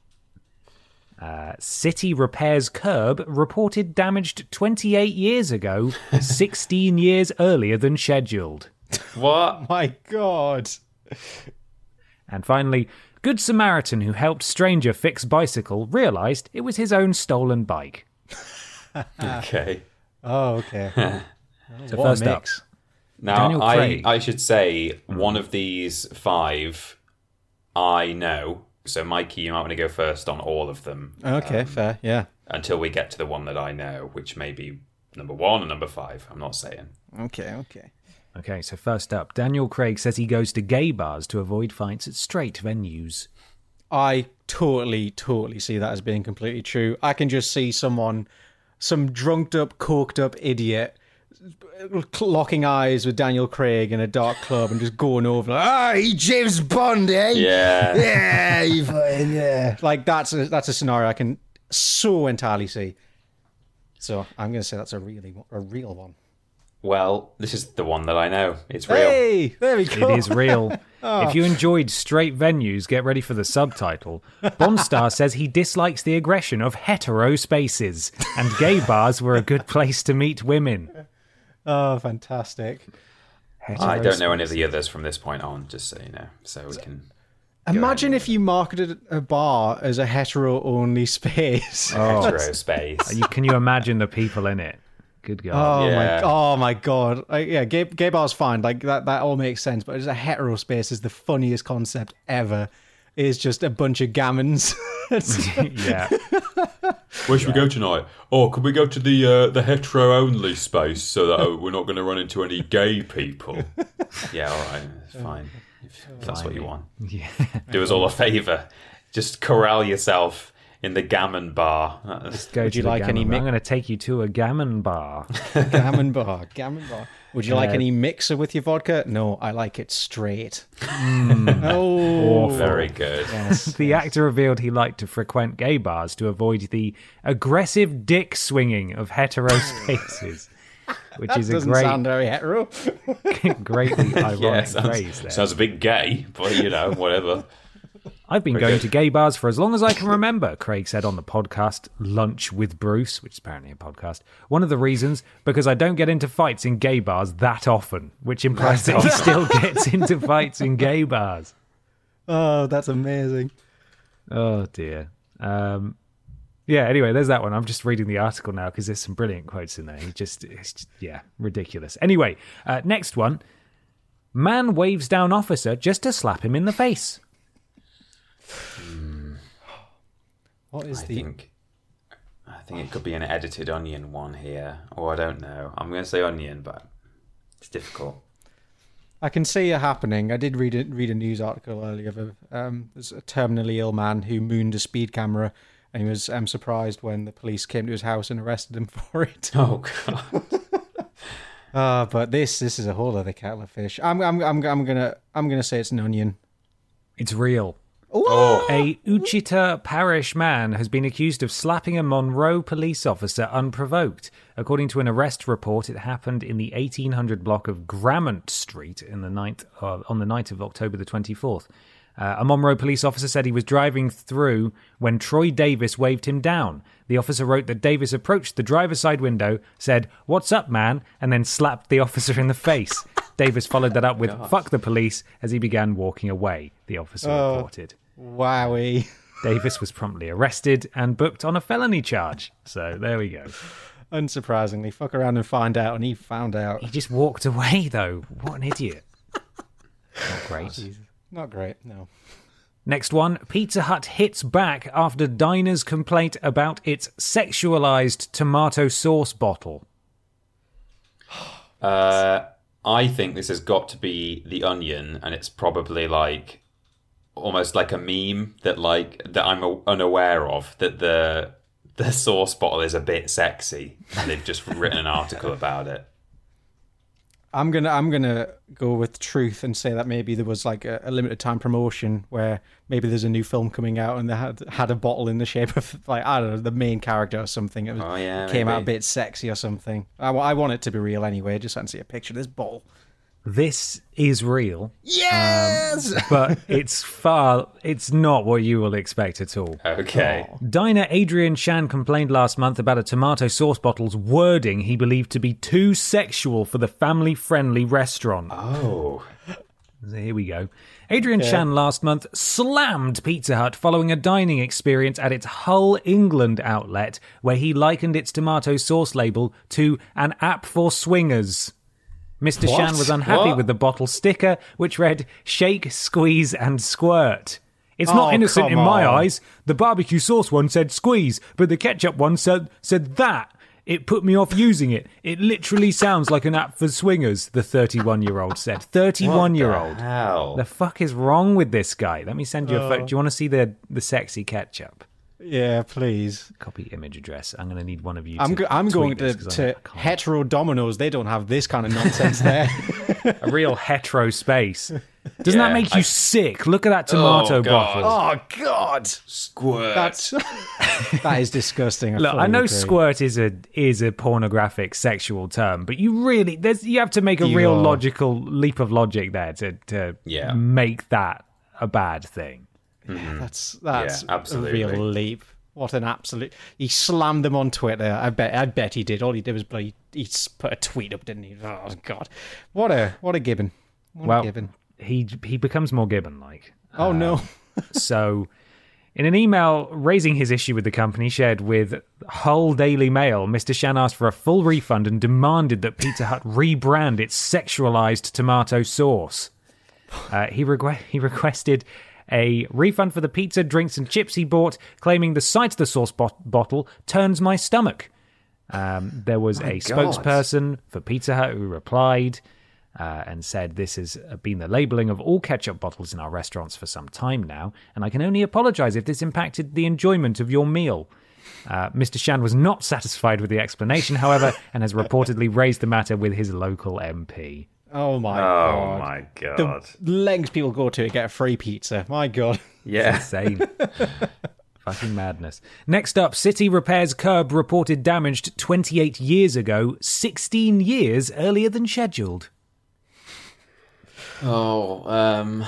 Speaker 5: Uh, city repairs curb reported damaged 28 years ago, 16 years earlier than scheduled.
Speaker 2: What?
Speaker 4: My God.
Speaker 5: And finally, Good Samaritan who helped stranger fix bicycle realized it was his own stolen bike.
Speaker 2: Okay.
Speaker 4: Oh, okay.
Speaker 5: Oh, so
Speaker 4: What a
Speaker 5: first up,
Speaker 4: mix.
Speaker 2: Now,
Speaker 5: Daniel
Speaker 2: I,
Speaker 5: Craig.
Speaker 2: I should say one of these five I know. So, Mikey, you might want to go first on all of them
Speaker 4: Okay, um, fair. Yeah.
Speaker 2: until we get to the one that I know, which may be number one or number five. I'm not saying.
Speaker 4: Okay, okay.
Speaker 5: Okay, so first up, Daniel Craig says he goes to gay bars to avoid fights at straight venues.
Speaker 4: I totally, totally see that as being completely true. I can just see someone, some drunked up, coked up idiot, locking eyes with Daniel Craig in a dark club and just going over, like, ah, he James Bond, eh?
Speaker 2: Yeah.
Speaker 4: Yeah, you fucking, yeah. Like, that's a, that's a scenario I can so entirely see. So I'm going to say that's a really a real one.
Speaker 2: Well, this is the one that I know. It's real.
Speaker 4: Hey, there we go.
Speaker 5: It is real. If you enjoyed straight venues, get ready for the subtitle. Bond star says he dislikes the aggression of hetero spaces, and gay bars were a good place to meet women.
Speaker 4: Oh, fantastic.
Speaker 2: I don't know any of the others from this point on, just so you know. So we can.
Speaker 4: Imagine if you marketed a bar as a hetero only space.
Speaker 2: Hetero space.
Speaker 5: You, can you imagine the people in it? Good God.
Speaker 4: Oh
Speaker 2: Yeah.
Speaker 4: my! Oh my God! Like, yeah, gay, gay bar's fine. Like that. That all makes sense. But as a hetero space is the funniest concept ever. It's just a bunch of gammons.
Speaker 5: yeah.
Speaker 2: Where should we go tonight? Oh, could we go to the uh, the hetero only space so that uh, we're not going to run into any gay people? yeah, all right, it's fine. If, if that's what you want,
Speaker 5: Yeah.
Speaker 2: do us all a favour. Just corral yourself in the gammon bar. That's-
Speaker 5: Go
Speaker 4: Would you like any
Speaker 5: gammon bar.
Speaker 4: mi-
Speaker 5: I'm going to take you to a gammon bar.
Speaker 4: gammon bar. Gammon bar. Would you like
Speaker 5: Uh,
Speaker 4: any mixer with your vodka? No, I like it straight. oh,
Speaker 2: Very good.
Speaker 5: Yes, the actor revealed he liked to frequent gay bars to avoid the aggressive dick swinging of hetero spaces, which
Speaker 4: that
Speaker 5: is a
Speaker 4: doesn't
Speaker 5: great,
Speaker 4: sound very hetero.
Speaker 5: greatly ironic
Speaker 2: Yeah,
Speaker 5: phrase
Speaker 2: sounds,
Speaker 5: there.
Speaker 2: sounds a bit gay, but you know, whatever.
Speaker 5: I've been going to gay bars for as long as I can remember, Craig said on the podcast Lunch with Bruce, which is apparently a podcast. One of the reasons, because I don't get into fights in gay bars that often, which implies that he still gets into fights in gay bars.
Speaker 4: Oh, that's amazing.
Speaker 5: Oh, dear. Um, yeah, anyway, there's that one. I'm just reading the article now because there's some brilliant quotes in there. He just, it's just yeah, ridiculous. Anyway, uh, next one. Man waves down officer just to slap him in the face.
Speaker 4: What is
Speaker 2: I
Speaker 4: the?
Speaker 2: think. I think it could be an edited onion one here, or I don't know. I'm going to say onion, but it's difficult.
Speaker 4: I can see it happening. I did read a, read a news article earlier of a, um, there's a terminally ill man who mooned a speed camera, and he was um, surprised when the police came to his house and arrested him for it.
Speaker 2: Oh god.
Speaker 4: Uh, but this this is a whole other kettle of fish. I'm I'm I'm, I'm gonna I'm gonna say it's an onion.
Speaker 5: It's real.
Speaker 2: Oh,
Speaker 5: A Ouachita parish man has been accused of slapping a Monroe police officer unprovoked. According to an arrest report, it happened in the 1800 block of Grammont Street in the night, uh, on the night of October the 24th. Uh, a Monroe police officer said he was driving through when Troy Davis waved him down. The officer wrote that Davis approached the driver's side window, said, What's up, man? and then slapped the officer in the face. Davis followed that up with, Fuck the police, as he began walking away, the officer reported.
Speaker 4: Wowie.
Speaker 5: Davis was promptly arrested and booked on a felony charge. So there we go.
Speaker 4: Unsurprisingly, fuck around and find out, and he found out.
Speaker 5: He just walked away, though. What an idiot. Not great.
Speaker 4: Not great. No.
Speaker 5: Next one Pizza Hut hits back after diner's complaint about its sexualized tomato sauce bottle.
Speaker 2: uh, I think this has got to be the onion, and it's probably like almost like a meme that like that I'm a- unaware of. That the the sauce bottle is a bit sexy, and they've just written an article about it.
Speaker 4: I'm gonna I'm gonna go with truth and say that maybe there was like a, a limited time promotion where maybe there's a new film coming out and they had had a bottle in the shape of like I don't know the main character or something. It was,
Speaker 2: Oh, yeah,
Speaker 4: came out a bit sexy or something. I, I want it to be real anyway. Just see a picture of this bottle.
Speaker 5: This is real,
Speaker 4: Yes.
Speaker 5: Um, but it's far, it's not what you will expect at all.
Speaker 2: Okay.
Speaker 5: Diner Adrian Chan complained last month about a tomato sauce bottle's wording he believed to be too sexual for the family friendly restaurant.
Speaker 2: Oh.
Speaker 5: So here we go. Adrian Chan last month slammed Pizza Hut following a dining experience at its Hull, England outlet, where he likened its tomato sauce label to an app for swingers. Mr.
Speaker 4: What?
Speaker 5: Shan was unhappy
Speaker 2: What?
Speaker 5: with the bottle sticker, which read shake, squeeze, and squirt. It's not
Speaker 4: Oh,
Speaker 5: innocent in my
Speaker 4: on.
Speaker 5: eyes. The barbecue sauce one said squeeze, but the ketchup one said said that. It put me off using it. It literally sounds like an app for swingers, the 31 year old said. 31 year old.
Speaker 2: Hell.
Speaker 5: The fuck is wrong with this guy? Let me send you a photo. Oh. Do you want to see the, the sexy ketchup?
Speaker 4: Yeah, please.
Speaker 5: Copy image address. I'm going to need one of you
Speaker 4: I'm
Speaker 5: to
Speaker 4: go- I'm
Speaker 5: tweet
Speaker 4: going
Speaker 5: this
Speaker 4: to,
Speaker 5: 'cause
Speaker 4: to
Speaker 5: I can't.
Speaker 4: hetero dominoes. They don't have this kind of nonsense there.
Speaker 5: a real hetero space. Doesn't that make you
Speaker 2: I-
Speaker 5: sick? Look at that oh, tomato
Speaker 2: Oh, God.
Speaker 5: bottle.
Speaker 4: oh God,
Speaker 2: Squirt.
Speaker 4: that's that is disgusting. I
Speaker 5: Look, I know
Speaker 4: agree.
Speaker 5: squirt is a is a pornographic sexual term, but you really there's you have to make a
Speaker 4: You
Speaker 5: real
Speaker 4: are-
Speaker 5: logical leap of logic there to to
Speaker 2: Yeah.
Speaker 5: make that a bad thing.
Speaker 4: That's that's
Speaker 2: Yeah, absolutely.
Speaker 4: a real leap. What an absolute! He slammed them on Twitter. I bet. I bet he did. All he did was bloody. He put a tweet up, didn't he? Oh God! What a what a gibbon! What
Speaker 5: Well,
Speaker 4: a gibbon!
Speaker 5: he he becomes more Gibbon like.
Speaker 4: Oh no!
Speaker 5: So, in an email raising his issue with the company shared with Hull Daily Mail, Mr. Shan asked for a full refund and demanded that Pizza Hut rebrand its sexualized tomato sauce. Uh, he, requ- he requested a refund for the pizza, drinks, and chips he bought, claiming the sight of the sauce bot- bottle turns my stomach. Um, there was a
Speaker 2: God.
Speaker 5: spokesperson for Pizza Hut who replied uh, and said, This has been the labeling of all ketchup bottles in our restaurants for some time now, and I can only apologize if this impacted the enjoyment of your meal. Uh, Mr. Shan was not satisfied with the explanation, however, and has reportedly raised the matter with his local MP.
Speaker 4: Oh my
Speaker 2: oh
Speaker 4: God!
Speaker 2: my
Speaker 4: The
Speaker 2: god.
Speaker 4: lengths people go to to get a free pizza. My God!
Speaker 2: yeah.
Speaker 5: Insane. Fucking madness. Next up, City Repairs curb reported damaged 28 years ago, 16 years earlier than scheduled.
Speaker 2: Oh, um,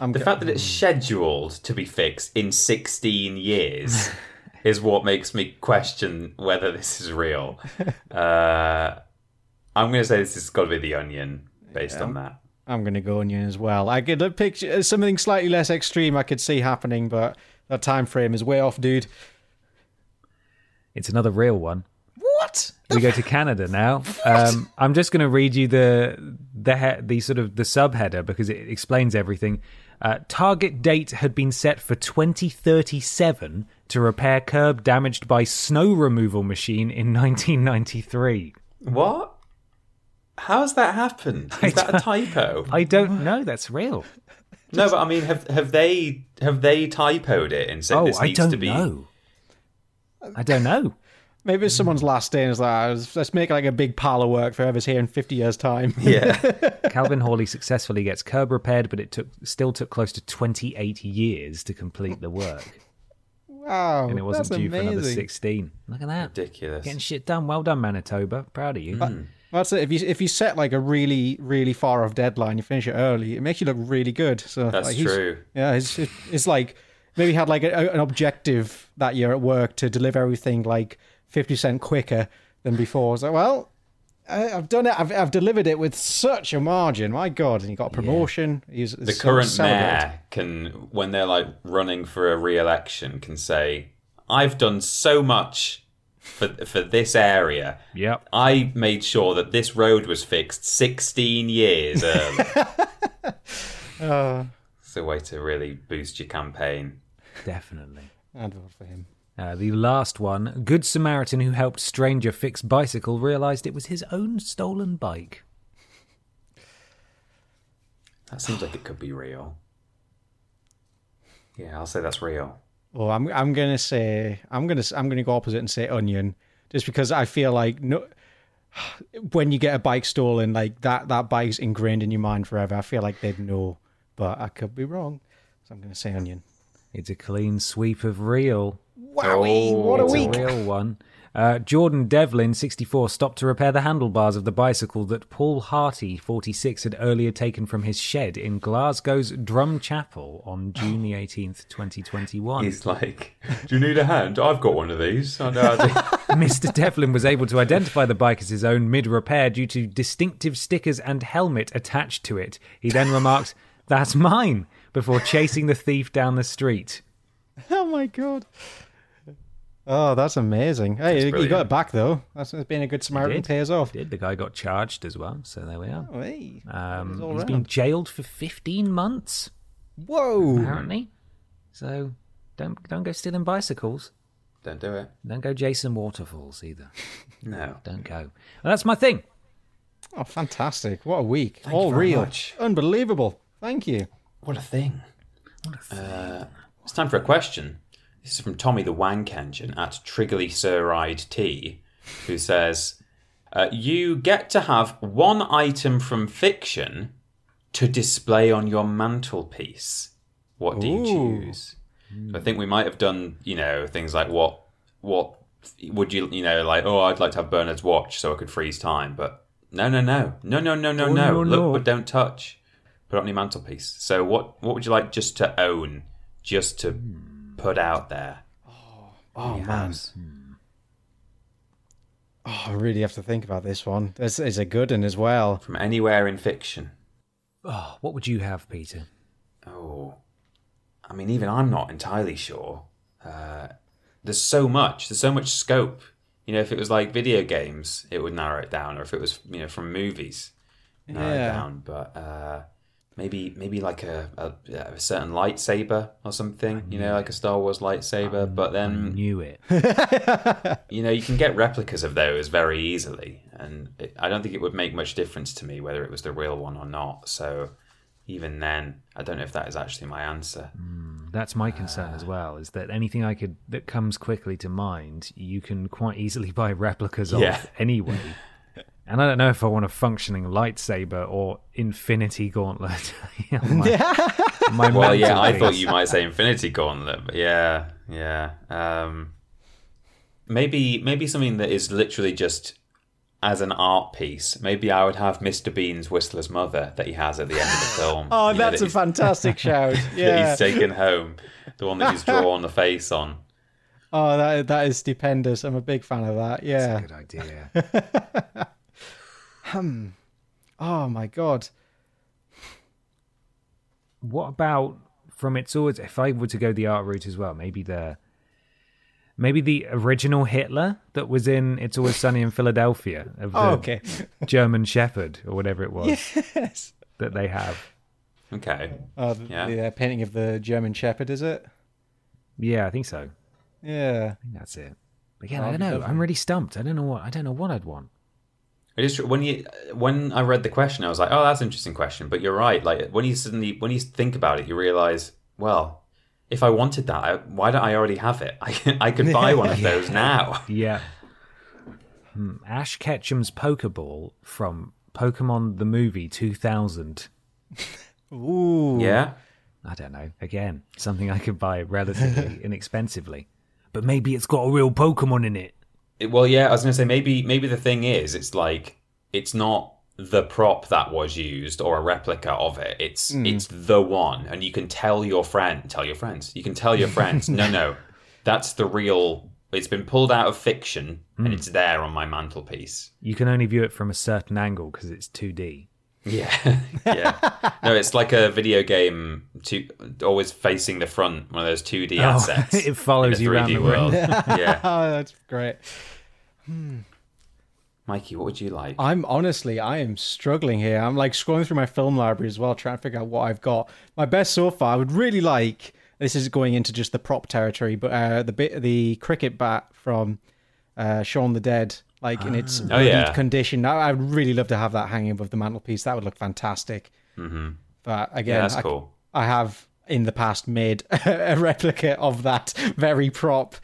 Speaker 4: I'm
Speaker 2: the
Speaker 4: go-
Speaker 2: fact that it's scheduled to be fixed in 16 years is what makes me question whether this is real. Uh, I'm going to say this has got to be the Onion based on that.
Speaker 4: I'm going to go onion as well. I could look picture something slightly less extreme. I could see happening, but that time frame is way off, dude.
Speaker 5: It's another real one.
Speaker 4: What?
Speaker 5: We go to Canada now. Um, I'm just going to read you the the he- the sort of the subheader because it explains everything. Uh, target date had been set for 2037 to repair curb damaged by snow removal machine in 1993.
Speaker 2: What? How's that happened? Is that a typo?
Speaker 5: I don't know. That's real.
Speaker 2: No, but I mean, have have they have they typoed it and said
Speaker 5: Oh,
Speaker 2: this
Speaker 5: I
Speaker 2: needs
Speaker 5: don't
Speaker 2: to be?
Speaker 5: know. I don't know.
Speaker 4: Maybe it's someone's last day and it's like, "Ah, let's- let's make like a big pile of work for whoever's here in 50 years' time.
Speaker 2: Yeah,
Speaker 5: Calvin Hawley successfully gets curb repaired, but it took still took close to 28 years to complete the work,
Speaker 4: Wow.
Speaker 5: and it wasn't
Speaker 4: that's
Speaker 5: due for another
Speaker 4: amazing.
Speaker 5: 16. Look at that,
Speaker 2: ridiculous.
Speaker 5: getting shit done. Well done, Manitoba. Proud of you.
Speaker 4: That's it. Hmm. If you if you set like a really really far off deadline, you finish it early. It makes you look really good. So
Speaker 2: That's
Speaker 4: like,
Speaker 2: true.
Speaker 4: Yeah, it's it- it's like maybe had like a, an objective that year at work to deliver everything like fifty percent quicker than before. So well, I, I've done it. I've I've delivered it with such a margin. My God! And he got a promotion. He's
Speaker 2: the current mayor can, when they're like running for a re-election, can say, "I've done so much for for this area.
Speaker 5: Yep.
Speaker 2: I made sure that this road was fixed 16 years early." Uh. it's a way to really boost your campaign.
Speaker 5: Definitely.
Speaker 4: I'd vote for him.
Speaker 5: Uh, the last one, Good Samaritan who helped stranger fix bicycle realized it was his own stolen bike.
Speaker 2: That seems like it could be real. Yeah, I'll say that's real.
Speaker 4: Oh, I'm I'm gonna say I'm gonna I'm gonna go opposite and say onion, just because I feel like no, when you get a bike stolen, like that that bike's ingrained in your mind forever. I feel like they'd know, but I could be wrong, so I'm gonna say onion.
Speaker 5: It's a clean sweep of real.
Speaker 4: Wowie, what a
Speaker 5: it's
Speaker 4: week.
Speaker 5: a real one. Uh, Jordan Devlin, 64, stopped to repair the handlebars of the bicycle that Paul Harty, 46, had earlier taken from his shed in Glasgow's Drumchapel on June the 18th, 2021.
Speaker 2: He's like, "Do you need a hand? I've got one of these. I know how to."
Speaker 5: Mr. Devlin was able to identify the bike as his own mid repair due to distinctive stickers and helmet attached to it. He then remarked, That's mine, before chasing the thief down the street.
Speaker 4: Oh my god. Oh, that's amazing. Hey, you- you got it back though. That's been a good Samaritan
Speaker 5: Did.
Speaker 4: pays off.
Speaker 5: Did. The guy got charged as well, so there we are.
Speaker 4: Oh, hey.
Speaker 5: Um,
Speaker 4: all
Speaker 5: he's been jailed for 15 months,
Speaker 4: Whoa.
Speaker 5: apparently. So don't don't go stealing bicycles.
Speaker 2: Don't do it.
Speaker 5: Don't go Jason Waterfalls either.
Speaker 2: No.
Speaker 5: Don't go. Well, that's my thing.
Speaker 4: Oh, fantastic. What a week.
Speaker 2: Thank
Speaker 4: All
Speaker 2: you very
Speaker 4: real.
Speaker 2: much.
Speaker 4: Unbelievable. Thank you.
Speaker 2: What a thing. Uh, it's time for a question. This is from Tommy the Wank Engine at Triggerly Siride T, who says, uh, You get to have one item from fiction to display on your mantelpiece. What do you
Speaker 4: Ooh.
Speaker 2: choose? I think we might have done, you know, things like what, what would you, you know, like, oh, I'd like to have Bernard's watch so I could freeze time, but no, no, no, no, no, no, no,
Speaker 5: Oh,
Speaker 2: no.
Speaker 5: no,
Speaker 2: Look,
Speaker 5: no.
Speaker 2: but don't touch. Put it on your mantelpiece. So, what, what would you like just to own, just to put out there?
Speaker 4: Oh,
Speaker 2: Your
Speaker 4: man.
Speaker 2: house?
Speaker 4: Oh, I really have to think about this one. This is a good one as well.
Speaker 2: From anywhere in fiction.
Speaker 5: Oh, what would you have, Peter?
Speaker 2: Oh, I mean, even I'm not entirely sure. Uh, there's so much. There's so much scope. You know, if it was like video games, it would narrow it down, or if it was, you know, from movies, narrow it down. But uh, maybe, maybe like a, a, a certain lightsaber or something. You know, like a Star Wars lightsaber. but then,
Speaker 5: Knew it.
Speaker 2: you know, you can get replicas of those very easily, and it, I don't think it would make much difference to me whether it was the real one or not. So. Even then, I don't know if that is actually my answer.
Speaker 5: Hmm, that's my concern as ah. well. Is that anything I could that comes quickly to mind, you can quite easily buy replicas
Speaker 2: Yeah.
Speaker 5: of anyway. And I don't know if I want a functioning lightsaber or infinity gauntlet. on my, my
Speaker 2: Well, yeah, I thought you might say Infinity Gauntlet, but yeah, yeah. Um, maybe, maybe something that is literally just as an art piece. Maybe I would have Mr. Bean's Whistler's mother that he has at the end of the film.
Speaker 4: Oh,
Speaker 2: You know,
Speaker 4: that's
Speaker 2: that
Speaker 4: a fantastic shout. Yeah.
Speaker 2: That
Speaker 4: Yeah.
Speaker 2: he's taken home, the one that he's drawn the face on.
Speaker 4: Oh, that that is stupendous. I'm a big fan of that. Yeah.
Speaker 5: Good idea.
Speaker 4: Oh my god.
Speaker 5: What about from It's Always? If I were to go the art route as well, maybe the maybe the original Hitler that was in It's Always Sunny in Philadelphia of the
Speaker 4: Oh, okay.
Speaker 5: German Shepherd or whatever it was
Speaker 4: yes.
Speaker 5: that they have.
Speaker 2: Okay.
Speaker 4: Oh, the,
Speaker 2: Yeah.
Speaker 4: the uh, painting of the German Shepherd, is it?
Speaker 5: Yeah, I think so.
Speaker 4: Yeah.
Speaker 5: I think that's it. But yeah,
Speaker 4: Oh,
Speaker 5: I don't know. I'm really stumped. I don't know what I don't know what I'd want.
Speaker 2: It is true. when you when I read the question, I was like, "Oh, that's an interesting question." But you're right. Like when you suddenly when you think about it, you realize, well, if I wanted that, I, why don't I already have it? I I could buy one of those now.
Speaker 5: Yeah. Hmm. Ash Ketchum's Pokeball from Pokemon the movie 2000.
Speaker 4: Ooh.
Speaker 2: Yeah.
Speaker 5: I don't know. Again, something I could buy relatively inexpensively. But maybe it's got a real Pokemon in it.
Speaker 2: Well, yeah. I was gonna say maybe maybe the thing is, it's like it's not the prop that was used or a replica of it. It's hmm. it's the one, and you can tell your friend, tell your friends, you can tell your friends, no, no, that's the real. It's been pulled out of fiction, and hmm. it's there on my mantelpiece.
Speaker 5: You can only view it from a certain angle because it's 2D.
Speaker 2: Yeah, yeah. No, it's like a video game, to, always facing the front, one of those 2D
Speaker 5: Oh,
Speaker 2: assets.
Speaker 5: it follows you around
Speaker 2: 3D
Speaker 5: the
Speaker 2: world. yeah.
Speaker 4: Oh, that's great.
Speaker 2: Mikey, what would you like?
Speaker 4: I'm honestly, I am struggling here. I'm like scrolling through my film library as well, trying to figure out what I've got. My best so far, I would really like. This is going into just the prop territory, but uh, the bit, the cricket bat from uh, Shaun the Dead, like in its
Speaker 2: Oh, yeah.
Speaker 4: condition. I, I would really love to have that hanging above the mantelpiece. That would look fantastic. Mm-hmm. But again,
Speaker 2: yeah, that's
Speaker 4: I,
Speaker 2: cool.
Speaker 4: I have in the past made a replica of that very prop.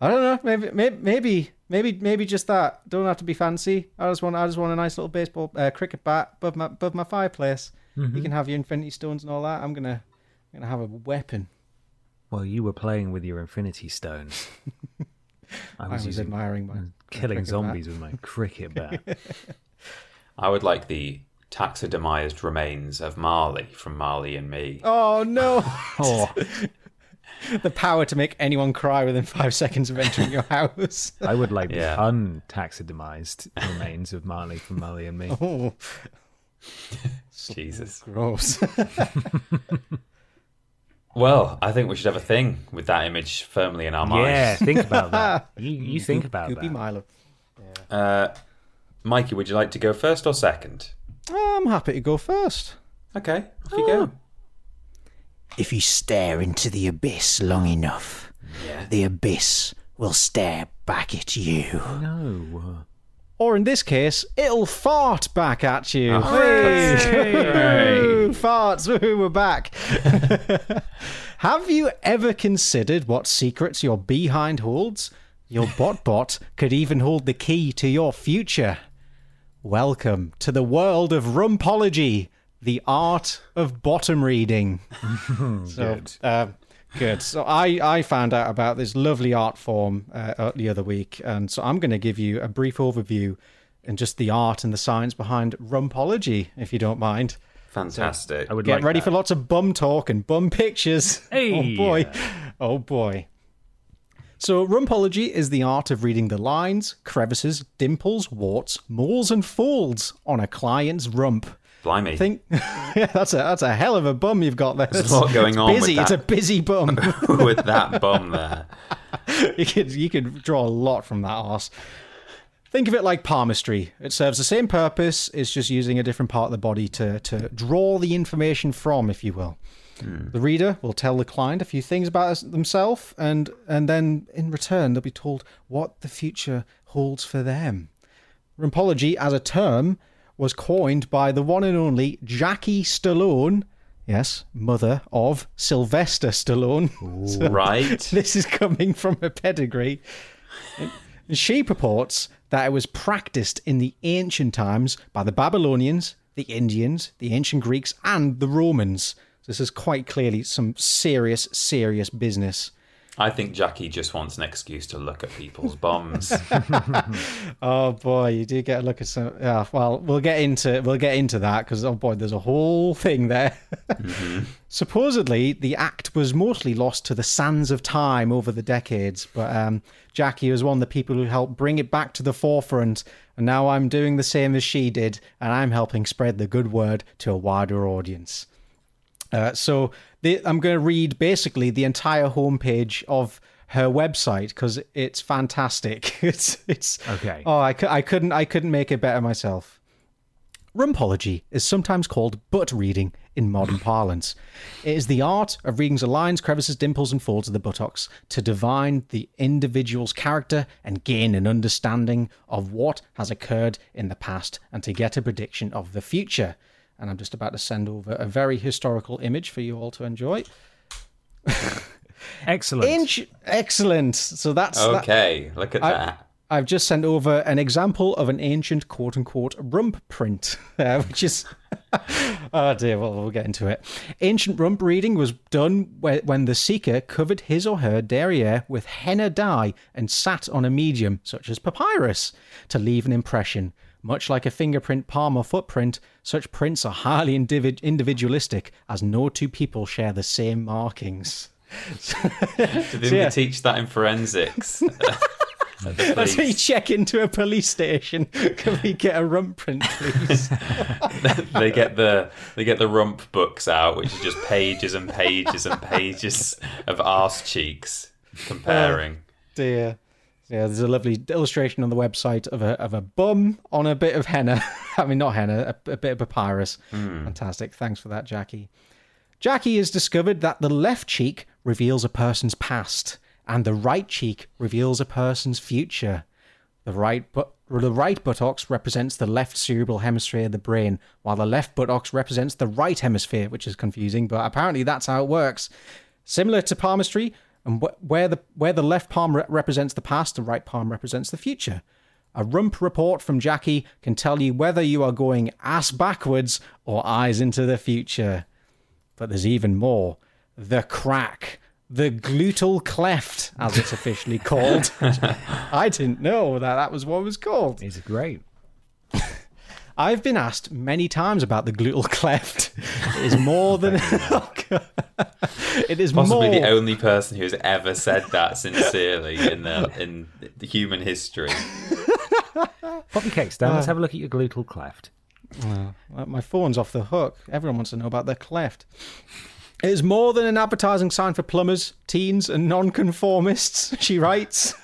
Speaker 4: I don't know. Maybe, maybe, maybe, maybe, maybe just that. Don't have to be fancy. I just want, I just want a nice little baseball uh, cricket bat above my above my fireplace. You can have your Infinity Stones and all that. I'm gonna, I'm gonna have a weapon.
Speaker 5: Well, you were playing with your Infinity Stones. I
Speaker 4: I
Speaker 5: was,
Speaker 4: was
Speaker 5: using,
Speaker 4: admiring my
Speaker 5: killing
Speaker 4: cricket bat.
Speaker 5: zombies with my cricket bat.
Speaker 2: I would like the taxidermized remains of Marley from Marley and Me.
Speaker 4: Oh no!
Speaker 5: oh,
Speaker 4: the power to make anyone cry within five seconds of entering your house.
Speaker 5: I would like
Speaker 2: Yeah.
Speaker 5: the untaxidermized remains of Marley from Marley and me.
Speaker 4: Oh,
Speaker 2: Jesus.
Speaker 4: gross.
Speaker 2: Well, I think we should have a thing with that image firmly in our minds.
Speaker 5: Yeah, think about that. You, you think about
Speaker 4: Goopy
Speaker 5: that.
Speaker 4: Milo.
Speaker 2: Uh, Mikey, would you like to go first or second?
Speaker 4: I'm happy to go first.
Speaker 2: Okay, off you go.
Speaker 3: If you stare into the abyss long enough, the abyss will stare back at you.
Speaker 5: No.
Speaker 4: Or in this case, it'll fart back at you.
Speaker 2: Oh,
Speaker 4: Hey! Woo, Farts, woo, we're back. Have you ever considered what secrets your behind holds? Your bot bot could even hold the key to your future. Welcome to the world of rumpology, the art of bottom reading. so,
Speaker 5: Good.
Speaker 4: uh, good. So I, I found out about this lovely art form uh, uh, the other week, and so I'm going to give you a brief overview and just the art and the science behind rumpology, if you don't mind.
Speaker 2: Fantastic.
Speaker 5: I would
Speaker 4: Get
Speaker 5: like
Speaker 4: ready
Speaker 5: that.
Speaker 4: for lots of bum talk and bum pictures.
Speaker 5: Hey.
Speaker 4: Oh boy. Oh boy. So, rumpology is the art of reading the lines, crevices, dimples, warts, moles, and folds on a client's rump.
Speaker 2: Blimey.
Speaker 4: Think, yeah, that's a that's a hell of a bum you've got there.
Speaker 2: There's a lot going
Speaker 4: it's
Speaker 2: on
Speaker 4: Busy. It's a busy bum.
Speaker 2: with that bum there.
Speaker 4: you could you could draw a lot from that arse. Think of it like palmistry. It serves the same purpose. It's just using a different part of the body to to draw the information from, if you will. Hmm. The reader will tell the client a few things about themselves, and and then in return they'll be told what the future holds for them. Rumpology as a term was coined by the one and only Jackie Stallone, yes, mother of Sylvester Stallone. So-
Speaker 2: Right.
Speaker 4: this is coming from a pedigree. She purports that it was practiced in the ancient times by the Babylonians, the Indians, the ancient Greeks, and the Romans. This is quite clearly some serious, serious business.
Speaker 2: I think Jackie just wants an excuse to look at people's bums.
Speaker 4: Oh boy, you do get a look at some. Yeah, well, we'll get into we'll get into that because oh boy, there's a whole thing there. Supposedly, the act was mostly lost to the sands of time over the decades, but um, Jackie was one of the people who helped bring it back to the forefront. And now I'm doing the same as she did, and I'm helping spread the good word to a wider audience. Uh, so the, I'm going to read basically the entire homepage of her website because it's fantastic. It's it's
Speaker 5: Okay.
Speaker 4: Oh, I, I couldn't I couldn't make it better myself. Rumpology is sometimes called butt reading in modern parlance. It is the art of reading the lines, crevices, dimples, and folds of the buttocks to divine the individual's character and gain an understanding of what has occurred in the past and to get a prediction of the future. And I'm just about to send over a very historical image for you all to enjoy.
Speaker 5: Excellent.
Speaker 4: Inch, excellent. So that's that-
Speaker 2: Okay, look at that.
Speaker 4: I've just sent over an example of an ancient quote unquote rump print, uh, which is. oh dear, well, we'll get into it. Ancient rump reading was done when the seeker covered his or her derriere with henna dye and sat on a medium, such as papyrus, to leave an impression. Much like a fingerprint, palm, or footprint, such prints are highly individ- individualistic, as no two people share the same markings.
Speaker 2: Didn't
Speaker 4: yeah.
Speaker 2: we teach that in forensics?
Speaker 4: That's when you check into a police station. Can we get a rump print, please?
Speaker 2: they get the they get the rump books out, which is just pages and pages and pages of arse cheeks oh, comparing.
Speaker 4: dear. Yeah, there's a lovely illustration on the website of a of a bum on a bit of henna. I mean, not henna, a, a bit of papyrus. Hmm. Fantastic. Thanks for that, Jackie. Jackie has discovered that the left cheek reveals a person's past, and the right cheek reveals a person's future. The right but the right buttocks represents the left cerebral hemisphere of the brain, while the left buttocks represents the right hemisphere, which is confusing, but apparently that's how it works. Similar to palmistry, and wh- where the where the left palm re- represents the past, the right palm represents the future. A rump report from Jackie can tell you whether you are going ass backwards or eyes into the future. But there's even more. The crack. the gluteal cleft, as it's officially called. I didn't know that that was what it was called.
Speaker 5: It's great.
Speaker 4: I've been asked many times about the gluteal cleft. It is more than it is
Speaker 2: Possibly
Speaker 4: more.
Speaker 2: the only person who's ever said that sincerely in the in the human history.
Speaker 5: Pop your cakes down. Let's have a look at your gluteal cleft.
Speaker 4: Uh, My phone's off the hook. Everyone wants to know about their cleft. It is more than an advertising sign for plumbers, teens, and nonconformists, she writes.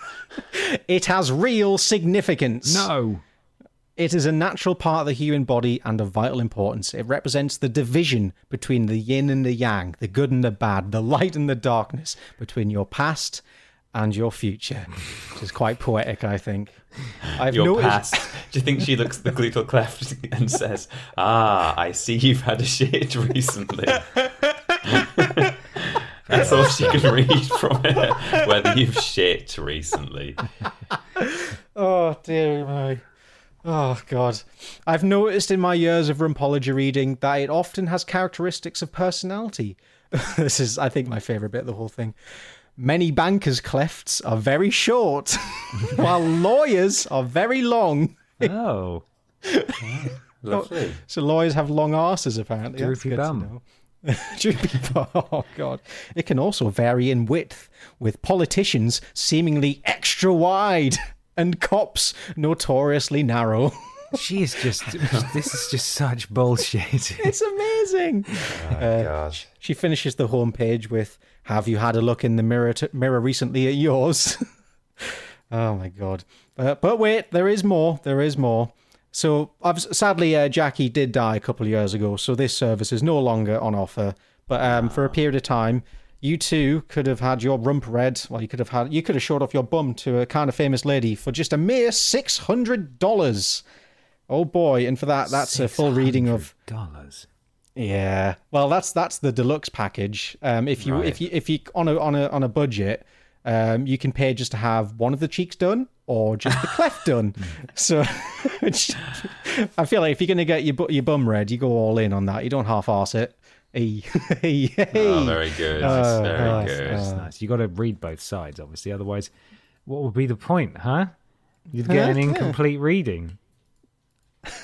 Speaker 4: It has real significance.
Speaker 5: No.
Speaker 4: It is a natural part of the human body and of vital importance. It represents the division between the yin and the yang, the good and the bad, the light and the darkness, between your past and your future. Which is quite poetic, I think. I've
Speaker 2: Your
Speaker 4: noticed.
Speaker 2: past. Do you think she looks at the gluteal cleft and says, "Ah, I see you've had a shit recently." That's all she can read from it. Whether you've shit recently.
Speaker 4: Oh dear me. Oh god. I've noticed in my years of rumpology reading that it often has characteristics of personality. this is I think my favourite bit of the whole thing. Many bankers' clefts are very short, while lawyers are very long.
Speaker 5: Oh.
Speaker 2: Lovely.
Speaker 4: So lawyers have long arses apparently. That's
Speaker 5: Droopy
Speaker 4: good to
Speaker 5: bum.
Speaker 4: know. Droopy bum. Oh god. It can also vary in width, with politicians seemingly extra wide and cops notoriously narrow.
Speaker 5: She is just. this is just such bullshit.
Speaker 4: It's amazing. Uh,
Speaker 2: Gosh.
Speaker 4: She finishes the homepage with, "Have you had a look in the mirror t- mirror recently at yours?" oh my god! But but wait, there is more. There is more. So I've, sadly, uh, Jackie did die a couple of years ago, so this service is no longer on offer. But um, for a period of time, you too could have had your rump read. Well, you could have had you could have showed off your bum to a kind of famous lady for just a mere six hundred dollars. Oh boy! And for that, that's a full reading of
Speaker 5: dollars.
Speaker 4: yeah. Well, that's that's the deluxe package. Um, if you if you if you on a on a on a budget, um, you can pay just to have one of the cheeks done or just the cleft done. So, I feel like if you're gonna get your your bum read, you go all in on that. You don't half-ass it. Hey, hey, hey.
Speaker 2: Oh, very good.
Speaker 4: Oh,
Speaker 2: very
Speaker 4: nice.
Speaker 2: good.
Speaker 5: That's nice. You got to read both sides, obviously. Otherwise, what would be the point, huh? You'd get an
Speaker 4: Yeah.
Speaker 5: incomplete reading.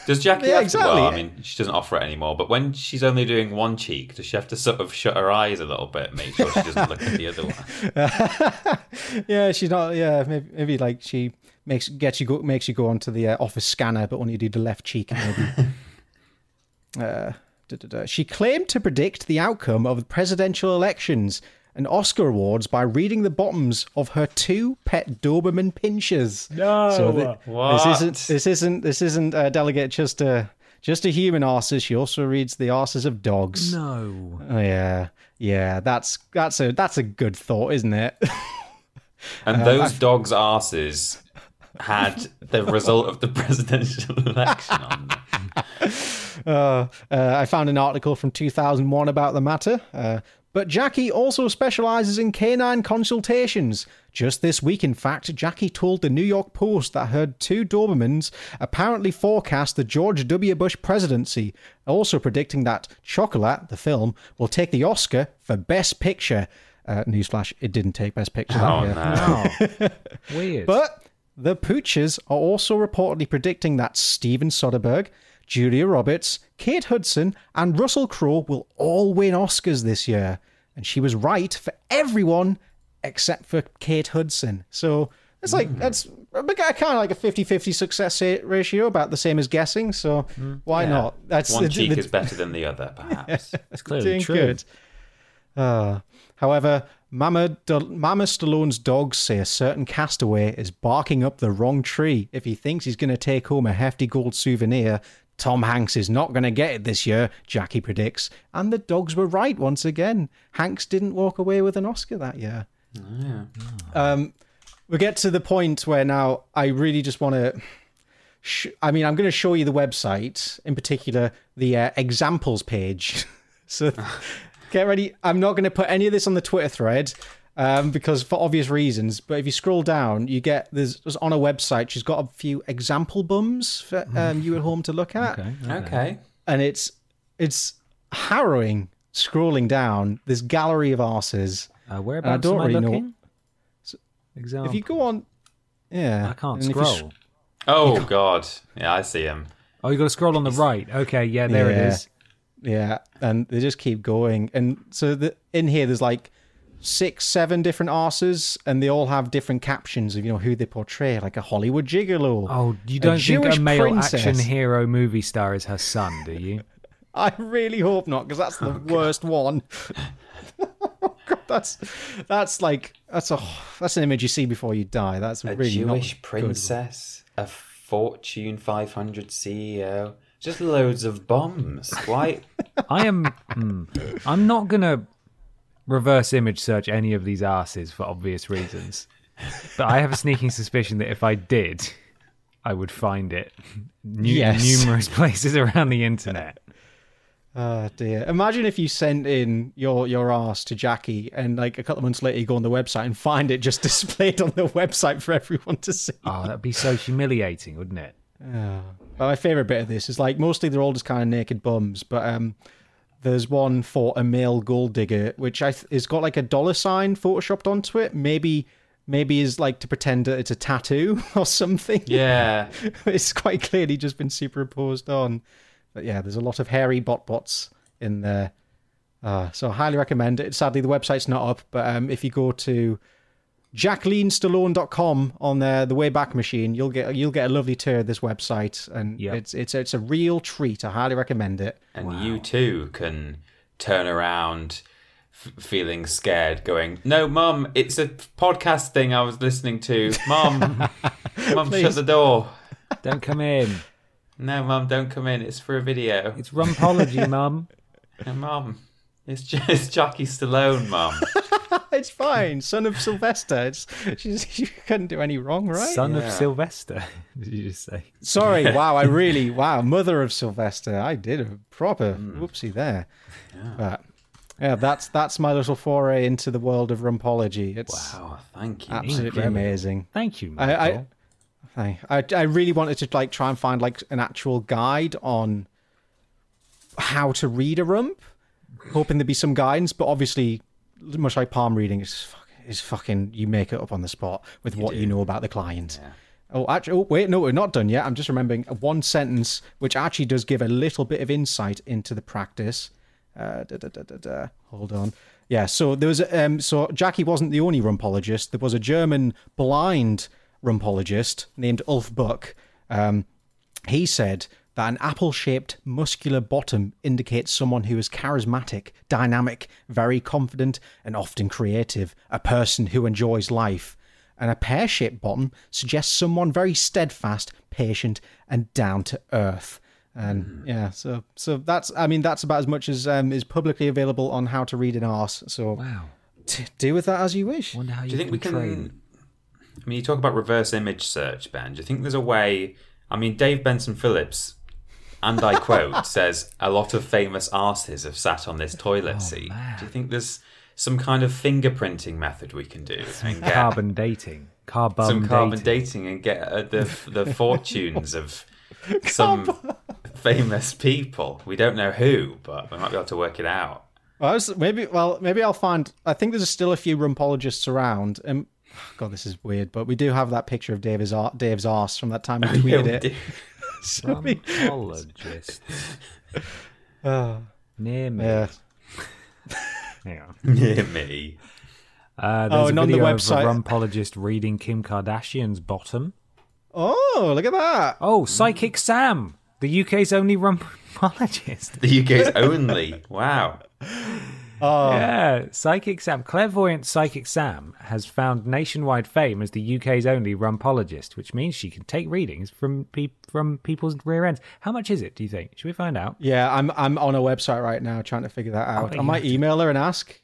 Speaker 2: Does Jackie
Speaker 4: Yeah,
Speaker 2: have
Speaker 4: exactly.
Speaker 2: to? Well, I mean, she doesn't offer it anymore. But when she's only doing one cheek, does she have to sort of shut her eyes a little bit, make sure she doesn't look at the other one?
Speaker 4: yeah, she's not. Yeah, maybe, maybe like she makes gets you go makes you go onto the uh, office scanner, but only do the left cheek. Maybe. uh, da, da, da. She claimed to predict the outcome of the presidential elections and Oscar awards by reading the bottoms of her two pet Doberman pinschers.
Speaker 5: No.
Speaker 4: so th-
Speaker 2: What?
Speaker 4: this isn't this isn't this isn't uh, delegate just a just a human arses. She also reads the arses of dogs.
Speaker 5: No.
Speaker 4: Oh, yeah, yeah. That's that's a that's a good thought, isn't it?
Speaker 2: And those dogs' asses had the result of the presidential election on.
Speaker 4: Uh, uh, I found an article from 2001 about the matter. Uh, but Jackie also specializes in canine consultations. Just this week, in fact, Jackie told the New York Post that her two Dobermans apparently forecast the George W. Bush presidency, also predicting that Chocolat, the film, will take the Oscar for Best Picture. Uh, newsflash, it didn't take Best Picture that
Speaker 2: Oh
Speaker 4: year.
Speaker 2: no!
Speaker 5: Weird.
Speaker 4: But the Pooches are also reportedly predicting that Steven Soderbergh, Julia Roberts, Kate Hudson, and Russell Crowe will all win Oscars this year. And she was right for everyone except for Kate Hudson. So it's like, that's kind of like a 50 50 success ratio, about the same as guessing. So why
Speaker 2: Yeah.
Speaker 4: not? That's
Speaker 2: One
Speaker 4: the-
Speaker 2: cheek
Speaker 4: the-
Speaker 2: is better than the other, perhaps.
Speaker 5: it's clearly
Speaker 4: doing
Speaker 5: true.
Speaker 4: good. Uh, however, Mama, Mama Stallone's dogs say a certain castaway is barking up the wrong tree. If he thinks he's going to take home a hefty gold souvenir, Tom Hanks is not going to get it this year, Jackie predicts. And the dogs were right once again. Hanks didn't walk away with an Oscar that year. Um, we get to the point where now I really just want to. Sh- I mean, I'm going to show you the website, in particular the uh, examples page. so get ready. I'm not going to put any of this on the Twitter thread um, because for obvious reasons. But if you scroll down, you get there's, there's on a website. She's got a few example bums for um, you at home to look at,
Speaker 5: Okay.
Speaker 2: okay.
Speaker 4: and it's it's harrowing scrolling down this gallery of arses.
Speaker 5: Uh, whereabouts
Speaker 4: don't
Speaker 5: am I
Speaker 4: really know-
Speaker 5: looking? Example.
Speaker 4: If you go on, yeah,
Speaker 5: I can't
Speaker 4: and if
Speaker 5: scroll.
Speaker 2: Oh God, yeah, I see him.
Speaker 5: Oh, you got to scroll on the right. Okay, yeah, there it
Speaker 4: Yeah.
Speaker 5: is.
Speaker 4: Yeah, and they just keep going. And so the, in here, there's like six, seven different arses, and they all have different captions of you know who they portray, like a Hollywood gigolo.
Speaker 5: Oh, you don't think
Speaker 4: Jewish
Speaker 5: a male
Speaker 4: princess.
Speaker 5: action hero movie star is her son, do you?
Speaker 4: I really hope not, because that's the oh, worst one. Oh, God, that's that's like that's a that's an image you see before you die. That's
Speaker 2: A
Speaker 4: really not
Speaker 2: Jewish
Speaker 4: good.
Speaker 2: princess, a Fortune 500 CEO, just loads of bombs. Why?
Speaker 5: I am. hmm, I'm not gonna reverse image search any of these asses for obvious reasons, but I have a sneaking suspicion that if I did, I would find it nu-
Speaker 4: Yes.
Speaker 5: numerous places around the internet.
Speaker 4: Oh dear! Imagine if you sent in your your ass to Jackie, and like a couple of months later, you go on the website and find it just displayed on the website for everyone to see.
Speaker 5: Oh, that'd be so humiliating, wouldn't it?
Speaker 4: But my favorite bit of this is like mostly they're all just kind of naked bums, but um, there's one for a male gold digger, which I th- is got like a dollar sign photoshopped onto it. Maybe maybe is like to pretend that it's a tattoo or something.
Speaker 2: Yeah,
Speaker 4: it's quite clearly just been superimposed on. But yeah, there's a lot of hairy bot bots in there. Uh, so I highly recommend it. Sadly, the website's not up, but um, if you go to JacquelineStallone.com on the the Wayback Machine, you'll get you'll get a lovely tour of this website, and
Speaker 5: Yep.
Speaker 4: it's it's it's a real treat. I highly recommend it.
Speaker 2: and you too can turn around f- feeling scared, going, "No, mum, it's a podcast thing I was listening to. Mum, mum, shut the door.
Speaker 5: Don't come in.
Speaker 2: No, mum, don't come in. It's for a video.
Speaker 5: It's rumpology, mum.
Speaker 2: No, mum, it's just Jackie Stallone, mum.
Speaker 4: It's fine, son of Sylvester. It's she's, you couldn't do any wrong, right?
Speaker 5: Son of Sylvester. Did you just say?
Speaker 4: Sorry, wow, I really, wow, mother of Sylvester. I did a proper mm. whoopsie there. But yeah, that's that's my little foray into the world of rumpology. It's
Speaker 2: Oh, thank you.
Speaker 4: absolutely
Speaker 5: Incredible.
Speaker 4: amazing.
Speaker 5: Thank you,
Speaker 4: I, I, I, I really wanted to like try and find like an actual guide on how to read a rump, hoping there'd be some guidance. But obviously, much like palm reading, it's fucking, it's fucking you make it up on the spot with what you know about the client. Oh, actually, oh, wait, no, we're not done yet. I'm just remembering one sentence which actually does give a little bit of insight into the practice. Uh, da, da, da, da, da. Hold on. Yeah, so there was um, so Jackie wasn't the only rumpologist. There was a German blind rumpologist named Ulf Buck. Um, he said that an apple shaped muscular bottom indicates someone who is charismatic, dynamic, very confident, and often creative, a person who enjoys life. And a pear shaped bottom suggests someone very steadfast, patient, and down to earth. And yeah, so so that's I mean that's about as much as um, is publicly available on how to read an arse. So
Speaker 5: wow.
Speaker 4: t- do with that as you wish.
Speaker 5: Wonder how
Speaker 2: Do
Speaker 5: you,
Speaker 2: you think we can?
Speaker 5: train.
Speaker 2: I mean, you talk about reverse image search, Ben. Do you think there's a way? I mean, Dave Benson Phillips, and I quote, says a lot of famous arses have sat on this toilet seat. Do you think there's some kind of fingerprinting method we can do and get
Speaker 5: Carbon dating. Carbon
Speaker 2: some carbon
Speaker 5: dating.
Speaker 2: dating and get uh, the the fortunes of some famous people? We don't know who, but we might be able to work it out.
Speaker 4: Well, I was, maybe well maybe I'll find. I think there's still a few rumpologists around. And God, this is weird, but we do have that picture of Dave's ar- Dave's arse from that time he
Speaker 2: Yeah,
Speaker 4: tweeted
Speaker 2: we
Speaker 4: it.
Speaker 2: Do.
Speaker 4: So we-
Speaker 5: Rumpologists. Near me.
Speaker 4: yeah.
Speaker 5: Hang on.
Speaker 2: Near me.
Speaker 5: Uh, there's
Speaker 4: Oh,
Speaker 5: a
Speaker 4: and on the
Speaker 5: video
Speaker 4: website-
Speaker 5: of a rumpologist reading Kim Kardashian's bottom.
Speaker 4: Oh, look at that.
Speaker 5: Oh, Psychic Sam, the UK's only rumpologist.
Speaker 2: The UK's only. Wow.
Speaker 4: Oh.
Speaker 5: Yeah, Psychic Sam, clairvoyant Psychic Sam, has found nationwide fame as the UK's only rumpologist, which means she can take readings from pe- from people's rear ends. How much is it? Do you think? Should we find out?
Speaker 4: Yeah, I'm I'm on a website right now trying to figure that oh,
Speaker 5: out.
Speaker 4: I might email her and ask.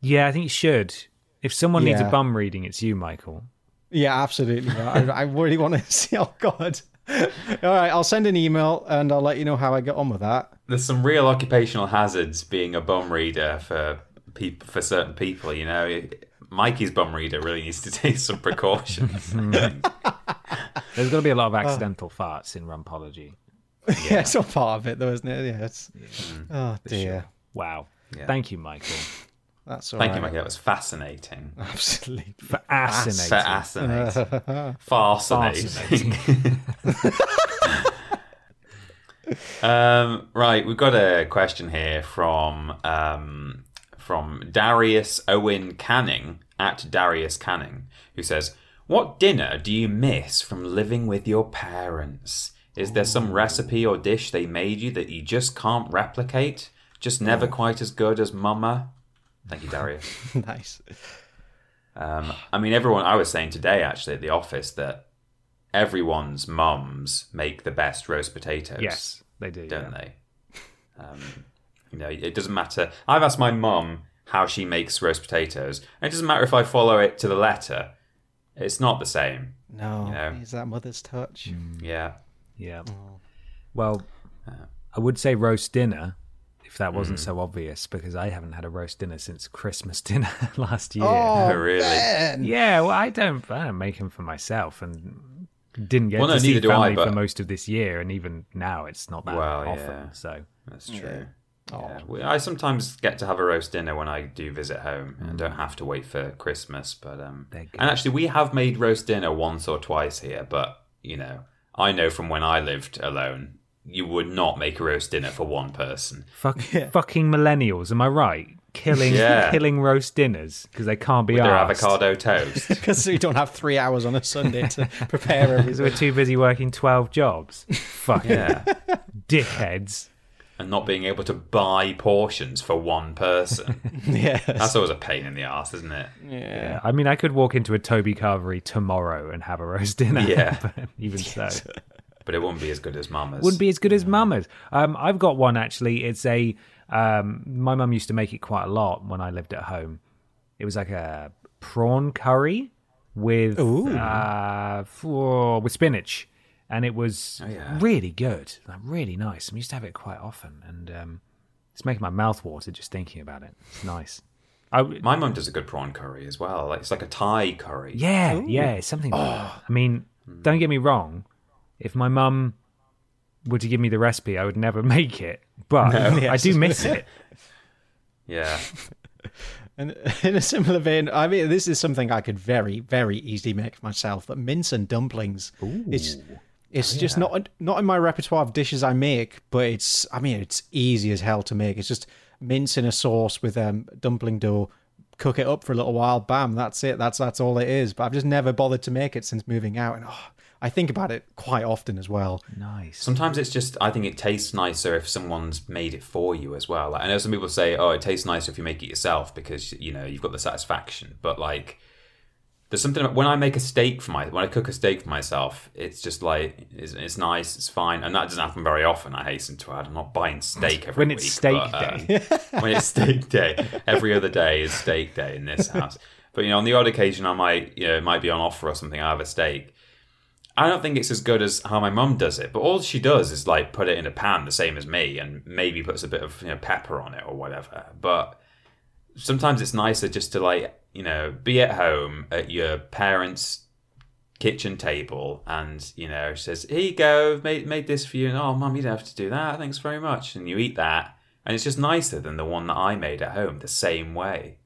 Speaker 5: Yeah, I think you should. If someone needs a bum reading, it's you, Michael.
Speaker 4: Yeah, absolutely. I, I really want to see. Oh God. All right, I'll send an email and I'll let you know how I get on with that.
Speaker 2: There's some real occupational hazards being a bum reader for people for certain people. You know, Mikey's bum reader really needs to take some precautions.
Speaker 5: There's going to be a lot of uh. accidental farts in rumpology.
Speaker 4: Yeah, it's all part of it, though, isn't it? Yeah. It's, oh dear.
Speaker 5: Wow.
Speaker 2: Yeah.
Speaker 5: Thank you, Michael.
Speaker 4: That's all
Speaker 2: Thank
Speaker 4: right.
Speaker 2: you, Mikey. That was fascinating.
Speaker 4: Absolutely.
Speaker 5: Fascinating.
Speaker 2: Fascinating. Fascinating. um, right, we've got a question here from um, from Darius Owen Canning at Darius Canning, who says, "What dinner do you miss from living with your parents? Is there some recipe or dish they made you that you just can't replicate? Just never quite as good as Mama?" Thank you, Darius.
Speaker 4: nice.
Speaker 2: Um, I mean, everyone. I was saying today, actually, at the office, that everyone's mums make the best roast potatoes.
Speaker 5: Yes, they do.
Speaker 2: don't
Speaker 5: yeah.
Speaker 2: they? Um, you know, it doesn't matter. I've asked my mum how she makes roast potatoes, and it doesn't matter if I follow it to the letter. It's not the same.
Speaker 4: No,
Speaker 2: You know.
Speaker 4: is that mother's touch?
Speaker 2: Yeah.
Speaker 5: Yeah. Well, I would say roast dinner if that wasn't
Speaker 2: Mm.
Speaker 5: so obvious because I haven't had a roast dinner since Christmas dinner last year.
Speaker 2: Oh, really?
Speaker 5: Yeah, well, I don't. I don't make them for myself, and didn't get
Speaker 2: Well, no,
Speaker 5: to see
Speaker 2: neither do I,
Speaker 5: family
Speaker 2: but-
Speaker 5: for most of this year, and even now it's not that
Speaker 2: Well,
Speaker 5: often.
Speaker 2: yeah.
Speaker 5: So
Speaker 2: That's true. Yeah. We- I sometimes get to have a roast dinner when I do visit home and don't have to wait for Christmas. But um, and actually, we have made roast dinner once or twice here. But you know, I know from when I lived alone, you would not make a roast dinner for one person.
Speaker 5: fuck, fucking millennials, am I right? Killing,
Speaker 2: Yeah.
Speaker 5: killing roast dinners because they can't be
Speaker 2: With their
Speaker 5: arsed.
Speaker 2: avocado toast.
Speaker 4: Because we don't have three hours on a Sunday to prepare everything.
Speaker 5: Because we're too busy working twelve jobs. Fucking
Speaker 2: yeah.
Speaker 5: dickheads.
Speaker 2: and not being able to buy portions for one person.
Speaker 4: yeah,
Speaker 2: That's always a pain in the ass, isn't it?
Speaker 5: Yeah, I mean, I could walk into a Toby Carvery tomorrow and have a roast dinner.
Speaker 2: Yeah.
Speaker 5: but even so,
Speaker 2: But it wouldn't be as good as Mama's.
Speaker 5: wouldn't be as good as Mama's. Um, I've got one actually. It's a um, my mum used to make it quite a lot when I lived at home. It was like a prawn curry with uh, for, with spinach, and it was
Speaker 2: yeah.
Speaker 5: really good, like really nice. I used to have it quite often, and um, it's making my mouth water just thinking about it. It's nice. I,
Speaker 2: My mum does a good prawn curry as well. Like it's like a Thai curry.
Speaker 5: Yeah, yeah, something. Like that. I mean, don't get me wrong. If my mum were to give me the recipe, I would never make it. But I do miss it.
Speaker 2: Yeah.
Speaker 4: And in a similar vein, I mean, this is something I could very, very easily make myself. But mince and dumplings, it's it's just not not in my repertoire of dishes I make. But it's, I mean, it's easy as hell to make. It's just mince in a sauce with um, dumpling dough. Cook it up for a little while. Bam, that's it. That's that's all it is. But I've just never bothered to make it since moving out. And oh, I think about it quite often as well.
Speaker 5: Nice.
Speaker 2: Sometimes it's just I think it tastes nicer if someone's made it for you as well. Like, I know some people say, "Oh, it tastes nicer if you make it yourself because you know you've got the satisfaction." But like, there's something about when I make a steak for my when I cook a steak for myself, it's just like it's, it's nice, it's fine, and that doesn't happen very often. I hasten to add, I'm not buying steak every
Speaker 5: When
Speaker 2: week.
Speaker 5: it's steak
Speaker 2: but, uh,
Speaker 5: day.
Speaker 2: when it's steak day, every other day is steak day in this house. But you know, on the odd occasion, I might you know it might be on offer or something. I have a steak. I don't think it's as good as how my mum does it, but all she does is like put it in a pan the same as me, and maybe puts a bit of you know pepper on it or whatever. But sometimes it's nicer just to like you know be at home at your parents' kitchen table, and you know she says, "Here you go, made made this for you." And oh, mum, you don't have to do that. Thanks very much, and you eat that, and it's just nicer than the one that I made at home the same way.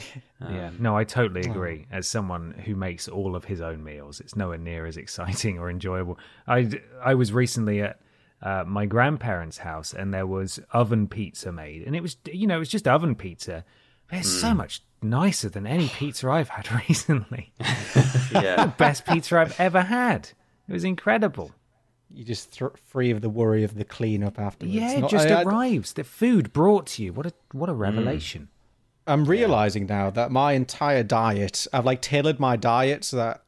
Speaker 5: yeah. No, I totally agree. As someone who makes all of his own meals, it's nowhere near as exciting or enjoyable. I, I was recently at uh, my grandparents' house and there was oven pizza made. And it was, you know, it was just oven pizza. It's so much nicer than any pizza I've had recently.
Speaker 2: Yeah.
Speaker 5: Best pizza I've ever had. It was incredible.
Speaker 4: You just th- free of the worry of the cleanup afterwards.
Speaker 5: Yeah, it
Speaker 4: Not-
Speaker 5: just
Speaker 4: I- I-
Speaker 5: arrives. The food brought to you. What a what a revelation.
Speaker 4: I'm realizing now that my entire diet, I've like tailored my diet so that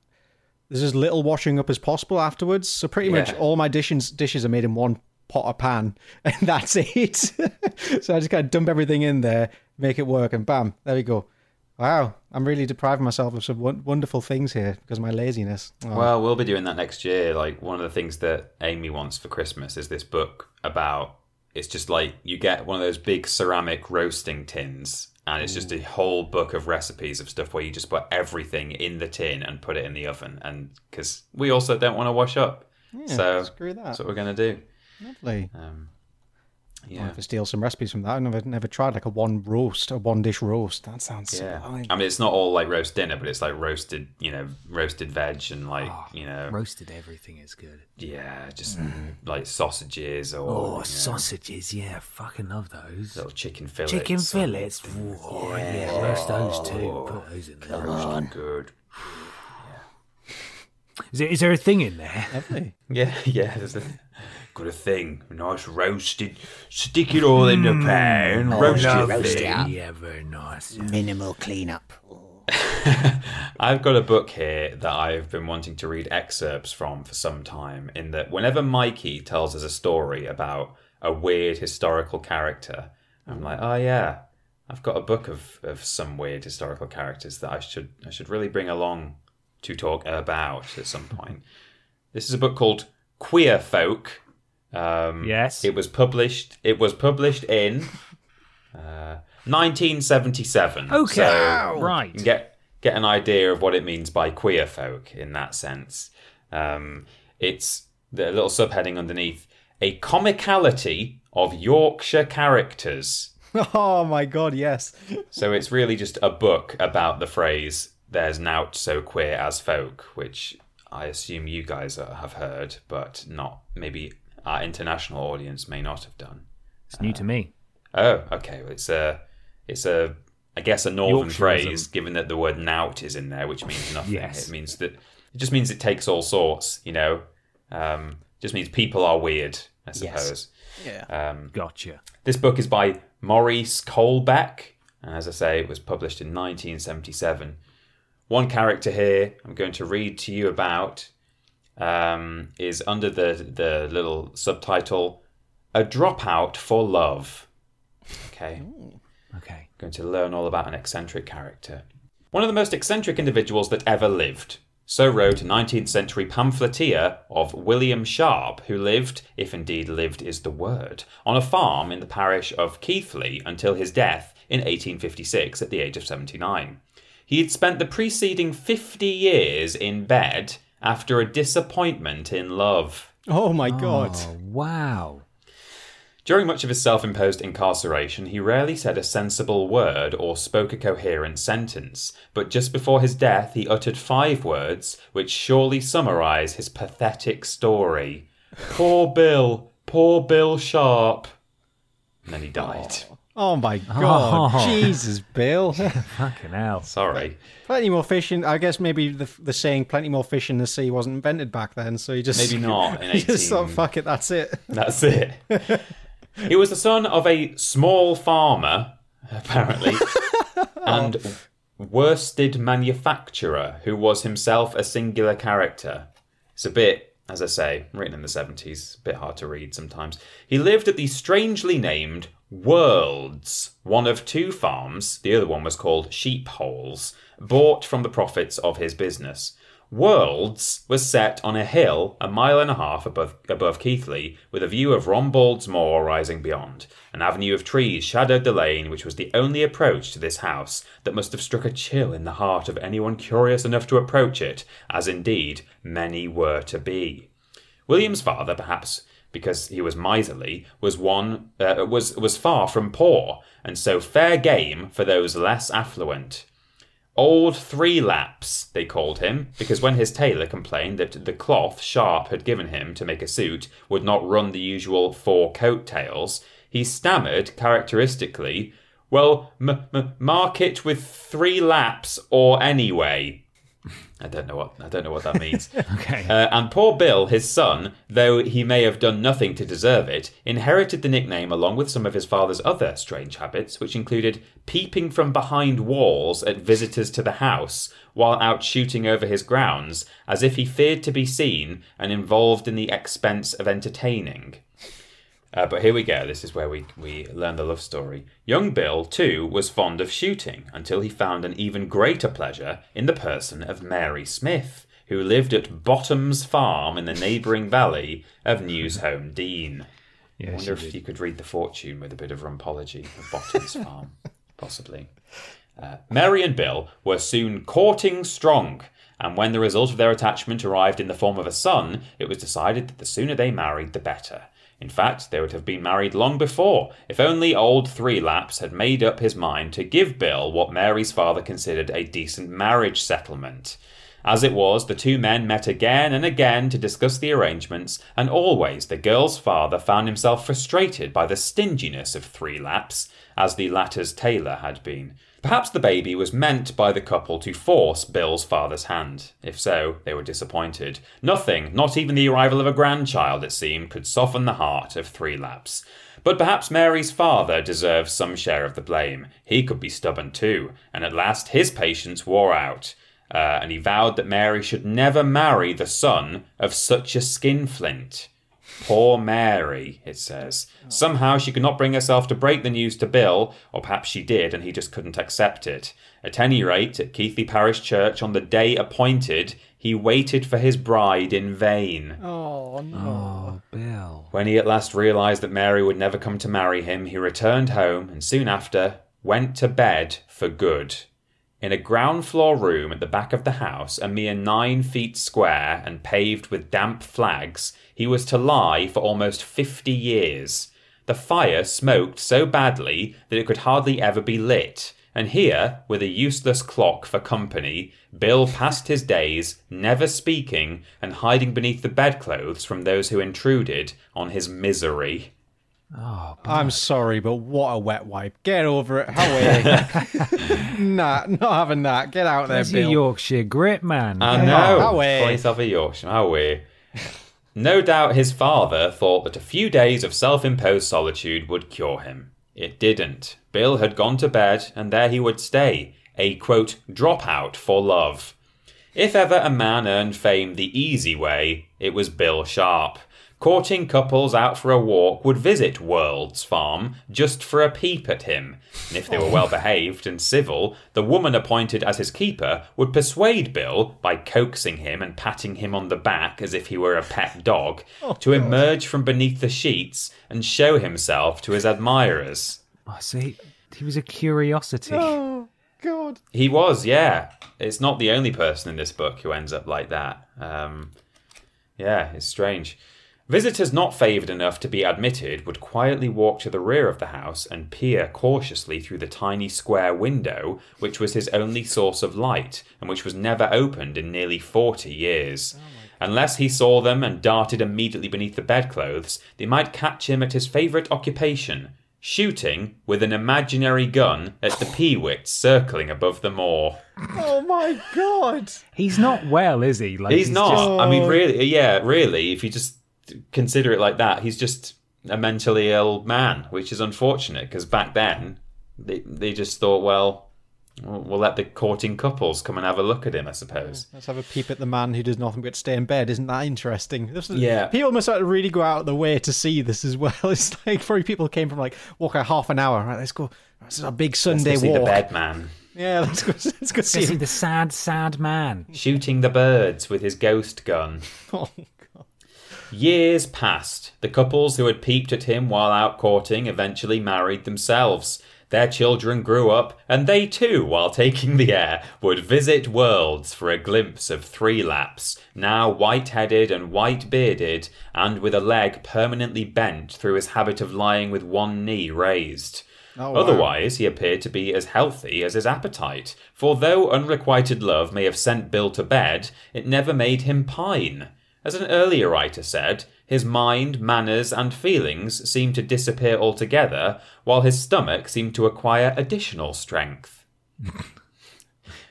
Speaker 4: there's as little washing up as possible afterwards. So pretty much all my dishes dishes are made in one pot or pan, and that's it. so I just kind of dump everything in there, make it work, and bam, there we go. Wow, I'm really depriving myself of some wonderful things here because of my laziness. Oh,
Speaker 2: Well, we'll be doing that next year. Like one of the things that Amy wants for Christmas is this book about. It's just like you get one of those big ceramic roasting tins, and it's just a whole book of recipes of stuff where you just put everything in the tin and put it in the oven. And because we also don't want to wash up, so
Speaker 4: screw that.
Speaker 2: that's what we're gonna do.
Speaker 4: lovely.
Speaker 2: Um,
Speaker 4: I'll have to steal some recipes from that. I've never, never tried like a one roast, a one dish roast. That sounds
Speaker 2: Yeah.
Speaker 4: sublime.
Speaker 2: I mean, it's not all like roast dinner, but it's like roasted, you know, roasted veg and like,
Speaker 4: Ah,
Speaker 2: you know,
Speaker 5: Roasted everything is good.
Speaker 2: yeah, just like sausages or
Speaker 5: Oh,
Speaker 2: you know,
Speaker 5: sausages, yeah, fucking love those.
Speaker 2: little chicken fillets.
Speaker 5: Chicken fillets, Whoa, yeah, roast those too. Put those in there.
Speaker 2: Roasted good.
Speaker 5: Is there, is there a thing in there?
Speaker 2: Yeah, yeah. There's a, got a thing, a nice roasted. Stick it all in the hmm. pan, oh, roast it.
Speaker 3: roast it
Speaker 2: thing.
Speaker 3: up.
Speaker 5: Yeah, very nice.
Speaker 3: Minimal cleanup.
Speaker 2: I've got a book here that I've been wanting to read excerpts from for some time. In that, whenever Mikey tells us a story about a weird historical character, I'm like, oh yeah, I've got a book of, of some weird historical characters that I should I should really bring along to talk about at some point. this is a book called Queer Folk. Um,
Speaker 5: Yes.
Speaker 2: it was published. It was published in uh, 1977.
Speaker 5: Okay,
Speaker 2: so
Speaker 5: right.
Speaker 2: get get an idea of what it means by queer folk in that sense. Um, it's the little subheading underneath a comicality of Yorkshire characters.
Speaker 4: Oh my god, yes.
Speaker 2: So it's really just a book about the phrase "there's nought so queer as folk," which I assume you guys have heard, but not maybe our international audience may not have done.
Speaker 5: It's new to me.
Speaker 2: Oh, okay. Well, it's a, it's a, I guess a northern phrase, given that the word "nout" is in there, which means nothing.
Speaker 5: Yes.
Speaker 2: It means that it just means it takes all sorts. You know, um, just means people are weird. I suppose. Yes.
Speaker 4: Yeah.
Speaker 2: Um,
Speaker 5: Gotcha.
Speaker 2: this book is by Maurice Colbeck, and as I say, it was published in 1977. One character here I'm going to read to you about um, is under the the little subtitle "A Dropout for Love." Okay,
Speaker 5: Okay.
Speaker 2: going to learn all about an eccentric character. One of the most eccentric individuals that ever lived. So wrote a 19th century pamphleteer of William Sharp, who lived, if indeed lived is the word, on a farm in the parish of Keighley until his death in 1856 at the age of 79. He had spent the preceding 50 years in bed after a disappointment in love.
Speaker 4: Oh my oh, god.
Speaker 5: Oh, wow.
Speaker 2: During much of his self imposed incarceration, he rarely said a sensible word or spoke a coherent sentence, but just before his death, he uttered five words which surely summarize his pathetic story. Poor Bill, poor Bill Sharp. And then he died.
Speaker 4: Oh. Oh my oh. god.
Speaker 5: Oh.
Speaker 4: Jesus, Bill.
Speaker 5: Fucking hell.
Speaker 2: Sorry.
Speaker 4: plenty more fish in. I guess maybe the, the saying "plenty more fish in the sea" wasn't invented back then, so you just
Speaker 2: Maybe not in
Speaker 4: you just thought,
Speaker 2: 18
Speaker 4: "Fuck it, that's it."
Speaker 2: That's it. he was the son of a small farmer, apparently, and worsted manufacturer who was himself a singular character. It's a bit, as I say, written in the 70s, a bit hard to read sometimes. He lived at the strangely named Worlds, one of two farms, the other one was called Sheepholes, bought from the profits of his business. Worlds was set on a hill a mile and a half above, above Keighley, with a view of Rombald's Moor rising beyond. An avenue of trees shadowed the lane, which was the only approach to this house that must have struck a chill in the heart of anyone curious enough to approach it, as indeed many were to be. William's father, perhaps because he was miserly, was one uh, was was far from poor, and so fair game for those less affluent. Old Three Laps, they called him, because when his tailor complained that the cloth Sharp had given him to make a suit would not run the usual four coat tails, he stammered characteristically, Well, m- m- mark it with three laps or anyway. I don't know what I don't know what that means.
Speaker 5: Okay.
Speaker 2: Uh, and poor Bill, his son, though he may have done nothing to deserve it, inherited the nickname along with some of his father's other strange habits, which included peeping from behind walls at visitors to the house while out shooting over his grounds, as if he feared to be seen and involved in the expense of entertaining. Uh, but here we go. This is where we, we learn the love story. Young Bill, too, was fond of shooting until he found an even greater pleasure in the person of Mary Smith, who lived at Bottom's Farm in the neighbouring valley of Newsholme Dean. I wonder if you could read the fortune with a bit of rumpology of Bottom's Farm, possibly. Uh, Mary and Bill were soon courting strong, and when the result of their attachment arrived in the form of a son, it was decided that the sooner they married, the better. In fact, they would have been married long before, if only old Three Laps had made up his mind to give Bill what Mary's father considered a decent marriage settlement. As it was, the two men met again and again to discuss the arrangements, and always the girl's father found himself frustrated by the stinginess of Three Laps, as the latter's tailor had been. Perhaps the baby was meant by the couple to force Bill's father's hand. If so, they were disappointed. Nothing, not even the arrival of a grandchild, it seemed, could soften the heart of Three Laps. But perhaps Mary's father deserved some share of the blame. He could be stubborn too, and at last his patience wore out. Uh, and he vowed that Mary should never marry the son of such a skinflint. Poor Mary, it says. Somehow she could not bring herself to break the news to Bill, or perhaps she did and he just couldn't accept it. At any rate, at Keighley Parish Church on the day appointed, he waited for his bride in vain.
Speaker 4: Oh no.
Speaker 5: Oh, Bill.
Speaker 2: When he at last realised that Mary would never come to marry him, he returned home and soon after went to bed for good. In a ground floor room at the back of the house, a mere nine feet square and paved with damp flags, he was to lie for almost fifty years. The fire smoked so badly that it could hardly ever be lit, and here, with a useless clock for company, Bill passed his days, never speaking and hiding beneath the bedclothes from those who intruded on his misery.
Speaker 5: Oh,
Speaker 4: I'm sorry, but what a wet wipe. Get over it. How Nah, not having that. Get out there,
Speaker 5: there's your
Speaker 4: Bill.
Speaker 5: Yorkshire grit, man.
Speaker 2: I
Speaker 5: Come
Speaker 2: know.
Speaker 5: on.
Speaker 4: How we?
Speaker 2: Call yourself a Yorkshire. How we? No doubt his father thought that a few days of self imposed solitude would cure him. It didn't. Bill had gone to bed, and there he would stay, a quote, dropout for love. If ever a man earned fame the easy way, it was Bill Sharp. Courting couples out for a walk would visit World's farm just for a peep at him. And if they were well behaved and civil, the woman appointed as his keeper would persuade Bill, by coaxing him and patting him on the back as if he were a pet dog, to emerge from beneath the sheets and show himself to his admirers.
Speaker 5: Oh, see, he was a curiosity.
Speaker 4: Oh, God.
Speaker 2: He was, yeah. It's not the only person in this book who ends up like that. Um, yeah, it's strange. Visitors not favoured enough to be admitted would quietly walk to the rear of the house and peer cautiously through the tiny square window, which was his only source of light, and which was never opened in nearly forty years. Oh Unless he saw them and darted immediately beneath the bedclothes, they might catch him at his favourite occupation, shooting with an imaginary gun at the peewits circling above the moor.
Speaker 4: Oh, my God.
Speaker 5: He's not well, is he? Like
Speaker 2: He's not.
Speaker 5: just-
Speaker 2: I mean, oh. really, yeah, really. If you just consider it like that, he's just a mentally ill man, which is unfortunate because back then they they just thought, well, we'll we'll let the courting couples come and have a look at him. I suppose.
Speaker 4: Let's have a peep at the man who does nothing but stay in bed. Isn't that interesting? This is,
Speaker 2: Yeah.
Speaker 4: People must have to really go out of the way to see this as well. It's like probably people came from like walk a half an hour. Right, let's go. This is a big
Speaker 2: Let's
Speaker 4: Sunday
Speaker 2: go see the
Speaker 4: walk.
Speaker 2: bed man
Speaker 4: Yeah, let's go. Let's go see
Speaker 5: See the sad, sad man.
Speaker 2: shooting the birds with his ghost gun.
Speaker 4: Oh,
Speaker 2: Years passed. The couples who had peeped at him while out courting eventually married themselves. Their children grew up, and they too, while taking the air, would visit worlds for a glimpse of three laps, now white headed and white bearded, and with a leg permanently bent through his habit of lying with one knee raised.
Speaker 4: Oh, wow.
Speaker 2: Otherwise, he appeared to be as healthy as his appetite, for though unrequited love may have sent Bill to bed, it never made him pine. As an earlier writer said, his mind, manners, and feelings seemed to disappear altogether, while his stomach seemed to acquire additional strength.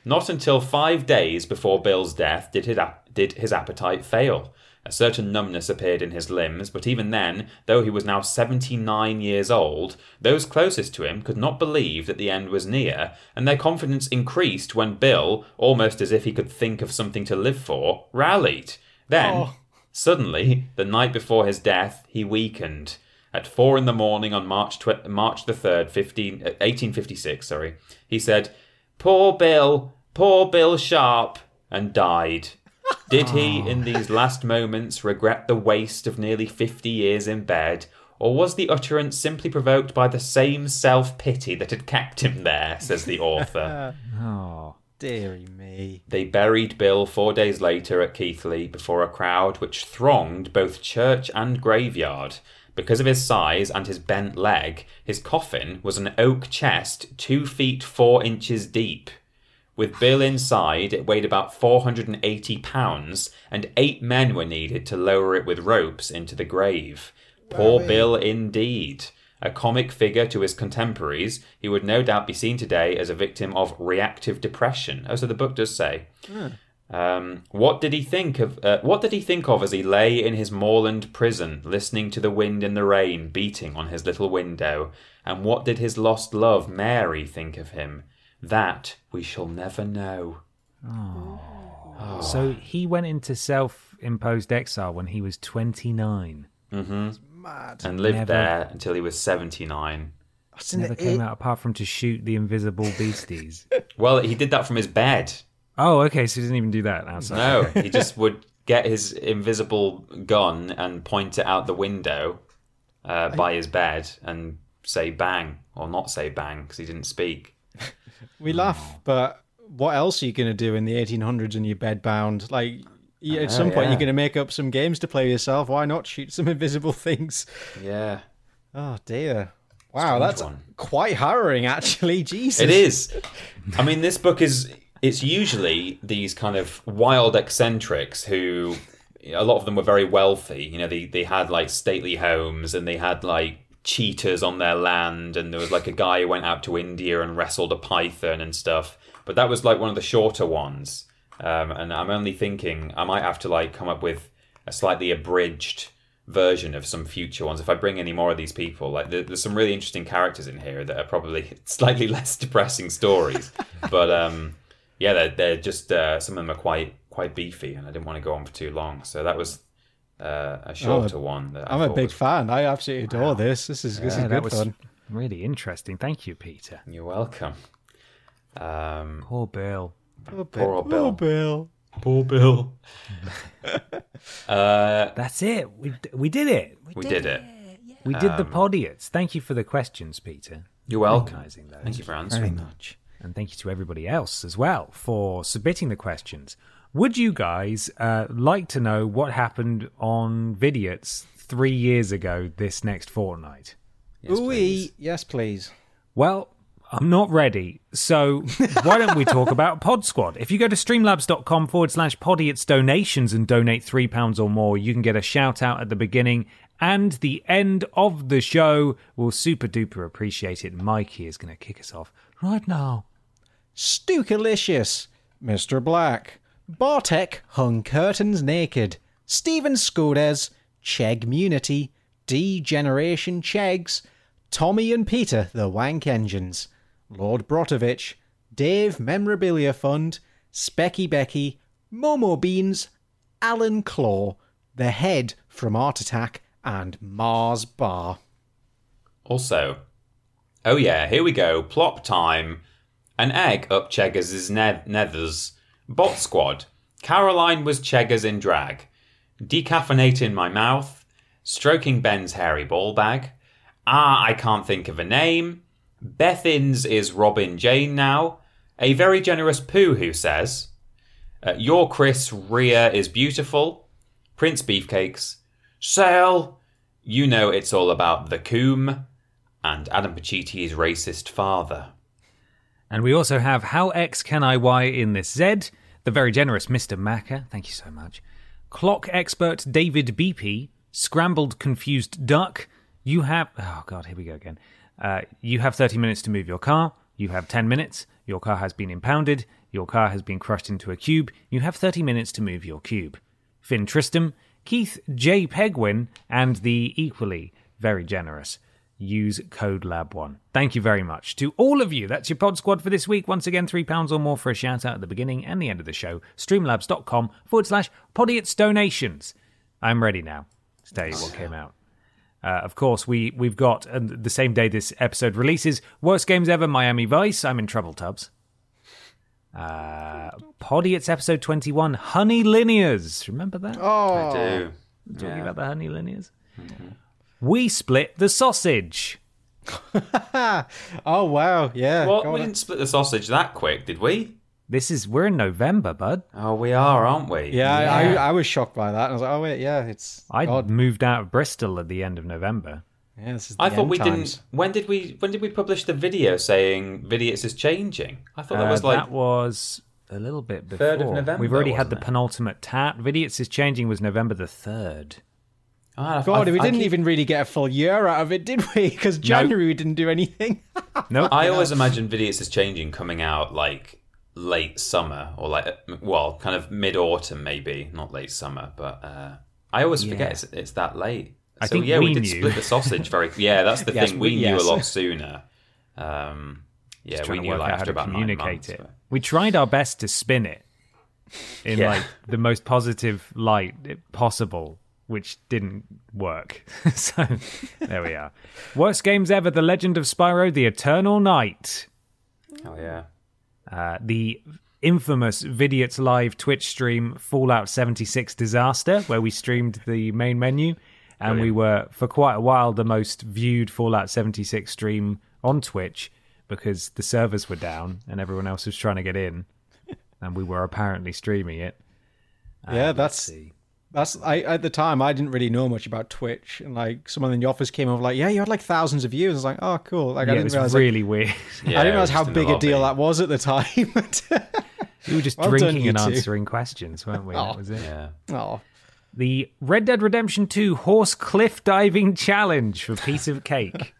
Speaker 2: Not until five days before Bill's death did his, ap- did his appetite fail. A certain numbness appeared in his limbs, but even then, though he was now 79 years old, those closest to him could not believe that the end was near, and their confidence increased when Bill, almost as if he could think of something to live for, rallied. Then,
Speaker 4: Oh.
Speaker 2: suddenly, the night before his death, he weakened. At four in the morning on March tw- March the third, 15, uh, 1856, sorry, he said, "Poor Bill, poor Bill Sharp," and died. Did he, in these last moments, regret the waste of nearly fifty years in bed, or was the utterance simply provoked by the same self pity that had kept him there? Says the author.
Speaker 5: Oh,
Speaker 4: dearie me.
Speaker 2: They buried Bill four days later at Keighley before a crowd which thronged both church and graveyard. Because of his size and his bent leg, his coffin was an oak chest two feet four inches deep. With Bill inside, it weighed about 480 pounds, and eight men were needed to lower it with ropes into the grave. Poor Bill indeed. A comic figure to his contemporaries, he would no doubt be seen today as a victim of reactive depression. Oh, so the book does say. Um, what did he think of? Uh, what did he think of as he lay in his moorland prison, listening to the wind and the rain beating on his little window? And what did his lost love, Mary, think of him? That we shall never know.
Speaker 5: So he went into self-imposed exile when he was 29.
Speaker 2: And lived
Speaker 5: Never.
Speaker 2: there until he was seventy-nine.
Speaker 5: Never came out apart from to shoot the invisible beasties.
Speaker 2: Well, he did that from his bed.
Speaker 5: oh, okay. So he didn't even do that outside.
Speaker 2: No, he just would get his invisible gun and point it out the window uh, by his bed and say bang or not say bang because he didn't speak.
Speaker 4: We laugh, but what else are you going to do in the 1800s when you're bedbound? Like, you, at some point,
Speaker 2: yeah.
Speaker 4: you're going to make up some games to play yourself. Why not shoot some invisible things?
Speaker 2: Yeah,
Speaker 4: Oh, dear. Wow,
Speaker 2: Strange
Speaker 4: that's
Speaker 2: one.
Speaker 4: quite harrowing, actually. Jesus.
Speaker 2: it is. I mean, this book is. It's usually these kind of wild eccentrics who, a lot of them were very wealthy. You know, they they had like stately homes and they had like cheetahs on their land, and there was like a guy who went out to India and wrestled a python and stuff. But that was like one of the shorter ones. Um, and I'm only thinking I might have to like come up with a slightly abridged version of some future ones if I bring any more of these people. Like there, there's some really interesting characters in here that are probably slightly less depressing stories, but um, yeah, they're, they're just uh, some of them are quite quite beefy, and I didn't want to go on for too long. So that was uh, a shorter one. That I
Speaker 4: I'm a big
Speaker 2: was-
Speaker 4: fan. I absolutely adore this. This is this is good fun.
Speaker 5: really interesting. Thank you, Peter.
Speaker 2: You're welcome. Um,
Speaker 5: Poor Bill.
Speaker 4: Poor
Speaker 2: Poor
Speaker 4: Bill.
Speaker 2: Bill.
Speaker 4: Poor Bill.
Speaker 2: poor Bill. uh,
Speaker 5: That's it. We we did it. We,
Speaker 2: we did it.
Speaker 5: we did the podiots. Thank you for the questions, Peter.
Speaker 2: You're welcome.
Speaker 5: Organising those.
Speaker 2: Thank you for
Speaker 4: Very much.
Speaker 5: And thank you to everybody else as well for submitting the questions. Would you guys uh, like to know what happened on Vidiots three years ago this next fortnight?
Speaker 2: Yes,
Speaker 4: Ooh,
Speaker 2: please.
Speaker 4: yes, please.
Speaker 5: Well, I'm not ready. So why don't we talk about Pod Squad? If you go to streamlabs.com forward slash podiots donations and donate £3 or more, you can get a shout out at the beginning and the end of the show. We'll super duper appreciate it. Mikey is going to kick us off right now.
Speaker 4: Stukalicious, Mr. Black, Bartek hung curtains naked, Stephen Skodes, Chegg Munity, D Generation Chegs, Tommy and Peter the Wank Engines, Lord Brotovich, Dave Memorabilia Fund, Specky Becky, Momo Beans, Alan Claw, The Head from Art Attack, and Mars Bar.
Speaker 2: Also, oh yeah, here we go. Plop time. An egg up Cheggers' ne- nethers. Bot squad. Caroline was Cheggers in drag. Decaffeinate in my mouth. Stroking Ben's hairy ball bag. Ah, I can't think of a name. Bethins is Robin Jane now. A very generous poo who says. Uh, your Chris Rhea is beautiful. Prince Beefcakes. Sale. You know it's all about the coom. And Adam Pachiti's racist father.
Speaker 5: And we also have How X Can I Y in this Z, the very generous Mr. Macker, thank you so much. Clock expert David BP, Scrambled Confused Duck. You have, oh God, here we go again. Uh, you have 30 minutes to move your car. You have 10 minutes. Your car has been impounded. Your car has been crushed into a cube. You have 30 minutes to move your cube. Finn Tristram, Keith J. Pegwin, and the equally very generous use code lab1 thank you very much to all of you that's your pod squad for this week once again three pounds or more for a shout out at the beginning and the end of the show streamlabs.com forward slash podiots donations i'm ready now you what came out uh, of course we we've got uh, the same day this episode releases worst games ever miami vice i'm in trouble tubs uh it's episode 21 honey linears remember that
Speaker 4: Oh,
Speaker 2: I do.
Speaker 5: talking about the honey linears we split the sausage
Speaker 4: oh wow, yeah.
Speaker 2: What?
Speaker 4: go
Speaker 2: We
Speaker 4: on.
Speaker 2: didn't split the sausage that quick, did we?
Speaker 5: This is we're in November, bud.
Speaker 2: Oh, we are, aren't we?
Speaker 4: Yeah, I, I, I was shocked by that. I was like, oh wait, yeah, it's
Speaker 5: I
Speaker 4: odd.
Speaker 5: moved out of Bristol at the end of November.
Speaker 4: Yeah, this is
Speaker 2: I
Speaker 4: the
Speaker 2: thought we
Speaker 4: times.
Speaker 2: didn't. When did we? When did we publish the video saying Vidiots is changing? I thought that
Speaker 5: Uh,
Speaker 2: was like
Speaker 5: that was a little bit before.
Speaker 2: Third of November,
Speaker 5: We've already had the
Speaker 2: it?
Speaker 5: penultimate tat. Vidiots is changing was November the third.
Speaker 2: Ah,
Speaker 4: God,
Speaker 2: I-
Speaker 4: we didn't
Speaker 2: keep-
Speaker 4: even really get a full year out of it, did we? Because January we didn't do anything.
Speaker 5: Nope.
Speaker 2: I always imagine Vidiots is changing coming out like late summer or like well, kind of mid autumn maybe, not late summer, but uh, I always forget it's, it's that late.
Speaker 5: I
Speaker 2: so
Speaker 5: think
Speaker 2: yeah, we,
Speaker 5: we
Speaker 2: did
Speaker 5: knew.
Speaker 2: split the sausage very. Yeah, that's the
Speaker 4: Yes,
Speaker 2: thing.
Speaker 4: we-
Speaker 2: We, knew
Speaker 4: yes.
Speaker 2: a lot sooner. Um, yeah, we knew like after about nine months,
Speaker 5: it.
Speaker 2: but-
Speaker 5: We tried our best to spin it in
Speaker 2: Yeah.
Speaker 5: like the most positive light possible, which didn't work. so there we are. Worst games ever: The Legend of Spyro: The Eternal Night.
Speaker 2: Oh yeah.
Speaker 5: Uh, the infamous Vidiots live Twitch stream Fallout 76 Disaster, where we streamed the main menu, and we were for quite a while the most viewed Fallout 76 stream on Twitch because the servers were down and everyone else was trying to get in, and we were apparently streaming it.
Speaker 4: yeah,
Speaker 5: Let's
Speaker 4: that's. That's. I at the time I didn't really know much about Twitch, and like someone in the office came over like, yeah, you had like thousands of views. I was like, oh, cool. Like
Speaker 5: Yeah,
Speaker 4: I didn't
Speaker 5: was
Speaker 4: realize. like-
Speaker 5: really weird.
Speaker 2: Yeah,
Speaker 4: I didn't realize how
Speaker 2: just in the
Speaker 4: big a deal that was at the time.
Speaker 5: we were just
Speaker 4: Well
Speaker 5: drinking
Speaker 4: you
Speaker 5: and
Speaker 4: two.
Speaker 5: answering questions, weren't we?
Speaker 4: Oh.
Speaker 5: That was it.
Speaker 2: Yeah.
Speaker 4: oh,
Speaker 5: The Red Dead Redemption 2 Horse Cliff Diving Challenge for Piece of Cake.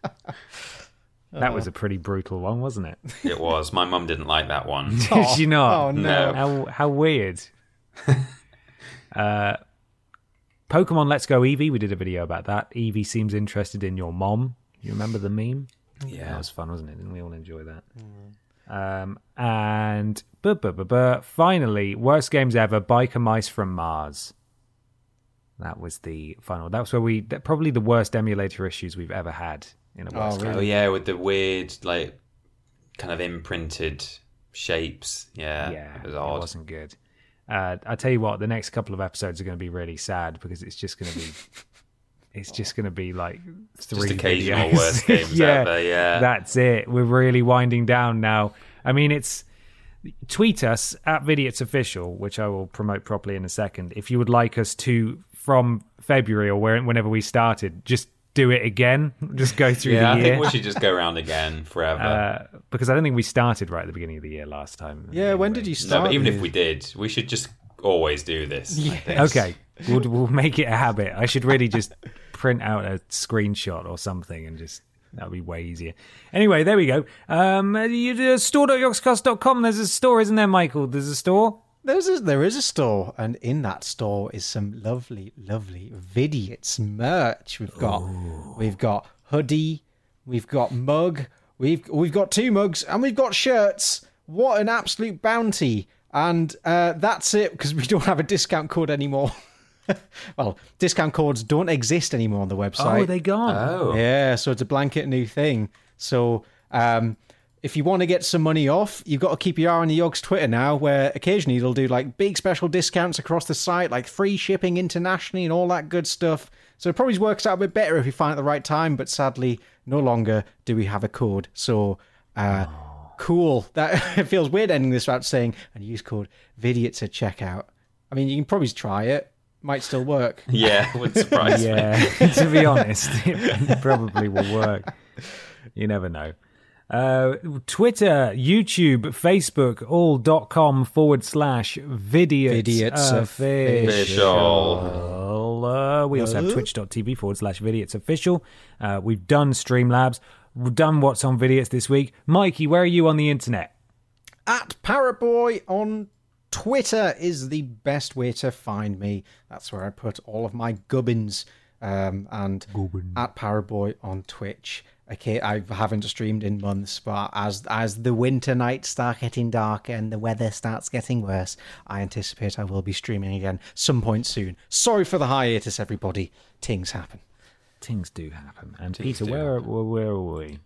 Speaker 5: that was a pretty brutal one, wasn't it?
Speaker 2: It was. My mum didn't like that one.
Speaker 5: Did you not?
Speaker 4: oh no.
Speaker 5: How, how weird. uh, Pokemon Let's Go Eevee, we did a video about that. Eevee seems interested in your mom. You remember the meme?
Speaker 2: Yeah.
Speaker 5: That was fun, wasn't it? Didn't we all enjoy that? Um, and buh, buh, buh, buh, finally, worst games ever Biker Mice from Mars. That was the final. That was where we, that- probably the worst emulator issues we've ever had in a worst
Speaker 4: really?
Speaker 5: game.
Speaker 2: Oh yeah, with the weird like kind of imprinted shapes. Yeah,
Speaker 5: yeah,
Speaker 2: it was
Speaker 5: it wasn't good. Uh, I tell you what, the next couple of episodes are going to be really sad because it's just going to be, it's just going to be like three
Speaker 2: Just occasional
Speaker 5: videos.
Speaker 2: worst games
Speaker 5: yeah,
Speaker 2: ever. Yeah,
Speaker 5: that's it. We're really winding down now. I mean, it's tweet us at Vidiots Official, which I will promote properly in a second. If you would like us to from February or where, whenever we started, just do it again. Just go through
Speaker 2: yeah. I
Speaker 5: the year.
Speaker 2: I think we should just go around again forever.
Speaker 5: uh, because I don't think we started right at the beginning of the year last time.
Speaker 4: Yeah, when did you
Speaker 2: no,
Speaker 4: start?
Speaker 2: but even if we did, we should just always do this. I think.
Speaker 5: Okay, we'll, we'll make it a habit. I should really just print out a screenshot or something and just that would be way easier. Anyway, there we go. Um, you, uh, store.yogscast.com. There's a store, isn't there, Michael? There's a store.
Speaker 4: There's a, there is a store, and in that store is some lovely, lovely Vidiots merch. We've got we've got hoodie, we've got mug, we've we've got two mugs, and we've got shirts. What an absolute bounty! And uh, that's it because we don't have a discount code anymore. well, discount codes don't exist anymore on the website.
Speaker 5: Oh, they gone.
Speaker 2: Oh,
Speaker 4: Yeah, so it's a blanket new thing. So um, if you want to get some money off, you've got to keep your eye on the Yogs Twitter now, where occasionally they'll do like big special discounts across the site, like free shipping internationally and all that good stuff. So it probably works out a bit better if you find it at the right time, but sadly, no longer do we have a code. So uh, cool. That it feels weird ending this without saying and use code Vidiots at checkout. I mean, you can probably try it. Might still work.
Speaker 2: yeah, would surprise me.
Speaker 5: Yeah, to be honest, it probably will work. You never know. Uh, Twitter, YouTube, Facebook, all dot com forward slash vidiots,
Speaker 4: Vidiots
Speaker 5: official. Uh, we also have twitch.tv forward slash vidiots official. Uh, we've done Streamlabs. We've done what's on vidiots this week. Mikey, where are you on the internet?
Speaker 4: at Paraboy on Twitter is the best way to find me. That's where I put all of my gubbins. Um, and at Paraboy on Twitch. Okay, I haven't streamed in months, but as as the winter nights start getting darker and the weather starts getting worse, I anticipate I will be streaming again some point soon. Sorry for the hiatus, everybody. Things happen.
Speaker 5: Things do happen. And Peter, where, where, where are we?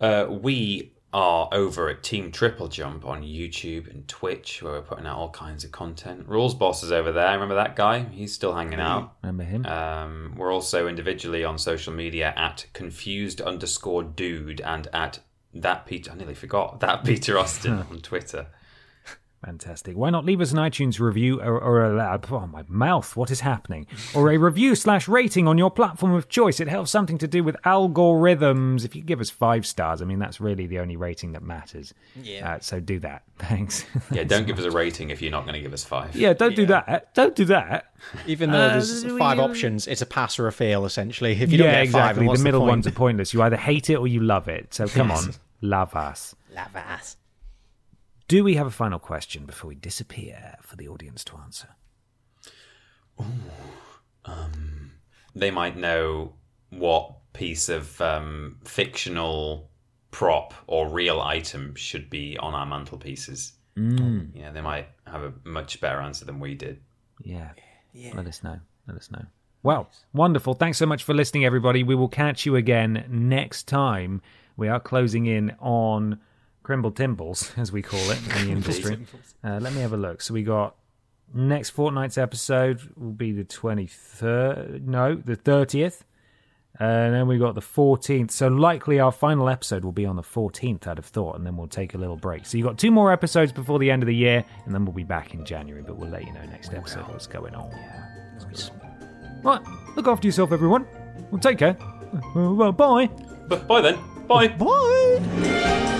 Speaker 2: Uh, we are over at Team Triple Jump on YouTube and Twitch, where we're putting out all kinds of content. Rules Boss is over there. Remember that guy? He's still hanging out.
Speaker 5: Remember him?
Speaker 2: Um, we're also individually on social media at confused underscore dude and at that Peter. I nearly forgot that Peter Austin on Twitter.
Speaker 5: Fantastic. Why not leave us an iTunes review or, or a oh my mouth, what is happening? Or a review slash rating on your platform of choice. It helps something to do with algorithms. If you give us five stars, I mean that's really the only rating that matters. Yeah. Uh, so do that. Thanks.
Speaker 2: Yeah, don't give us a rating if you're not going to give us five.
Speaker 5: yeah, don't do that. Don't do that.
Speaker 4: Even though there's
Speaker 5: Uh,
Speaker 4: five
Speaker 5: we-
Speaker 4: options, it's a pass or a fail essentially. If you don't
Speaker 5: yeah,
Speaker 4: get five,
Speaker 5: exactly.
Speaker 4: then what's
Speaker 5: the middle
Speaker 4: point?
Speaker 5: ones are pointless. You either hate it or you love it. So come on, love us.
Speaker 3: Love us.
Speaker 5: Do we have a final question before we disappear for the audience to answer?
Speaker 2: They might know what piece of um, fictional prop or real item should be on our mantelpieces. Mm. Yeah, they might have a much better answer than we did.
Speaker 5: Yeah. Yeah. Let us know. Let us know. Well, wonderful. Thanks so much for listening, everybody. We will catch you again next time. We are closing in on Crimble Timbles, as we call it in the industry. Uh, let me have a look. So we got next fortnight's episode will be the 23rd. No, the 30th. And then we got the 14th. So likely our final episode will be on the 14th, I'd have thought, and then we'll take a little break. So you've got two more episodes before the end of the year, and then we'll be back in January, but we'll let you know next episode what's going on. Right, look after yourself, everyone. Well, take care. Well, bye.
Speaker 2: But bye then. Bye.
Speaker 4: Bye.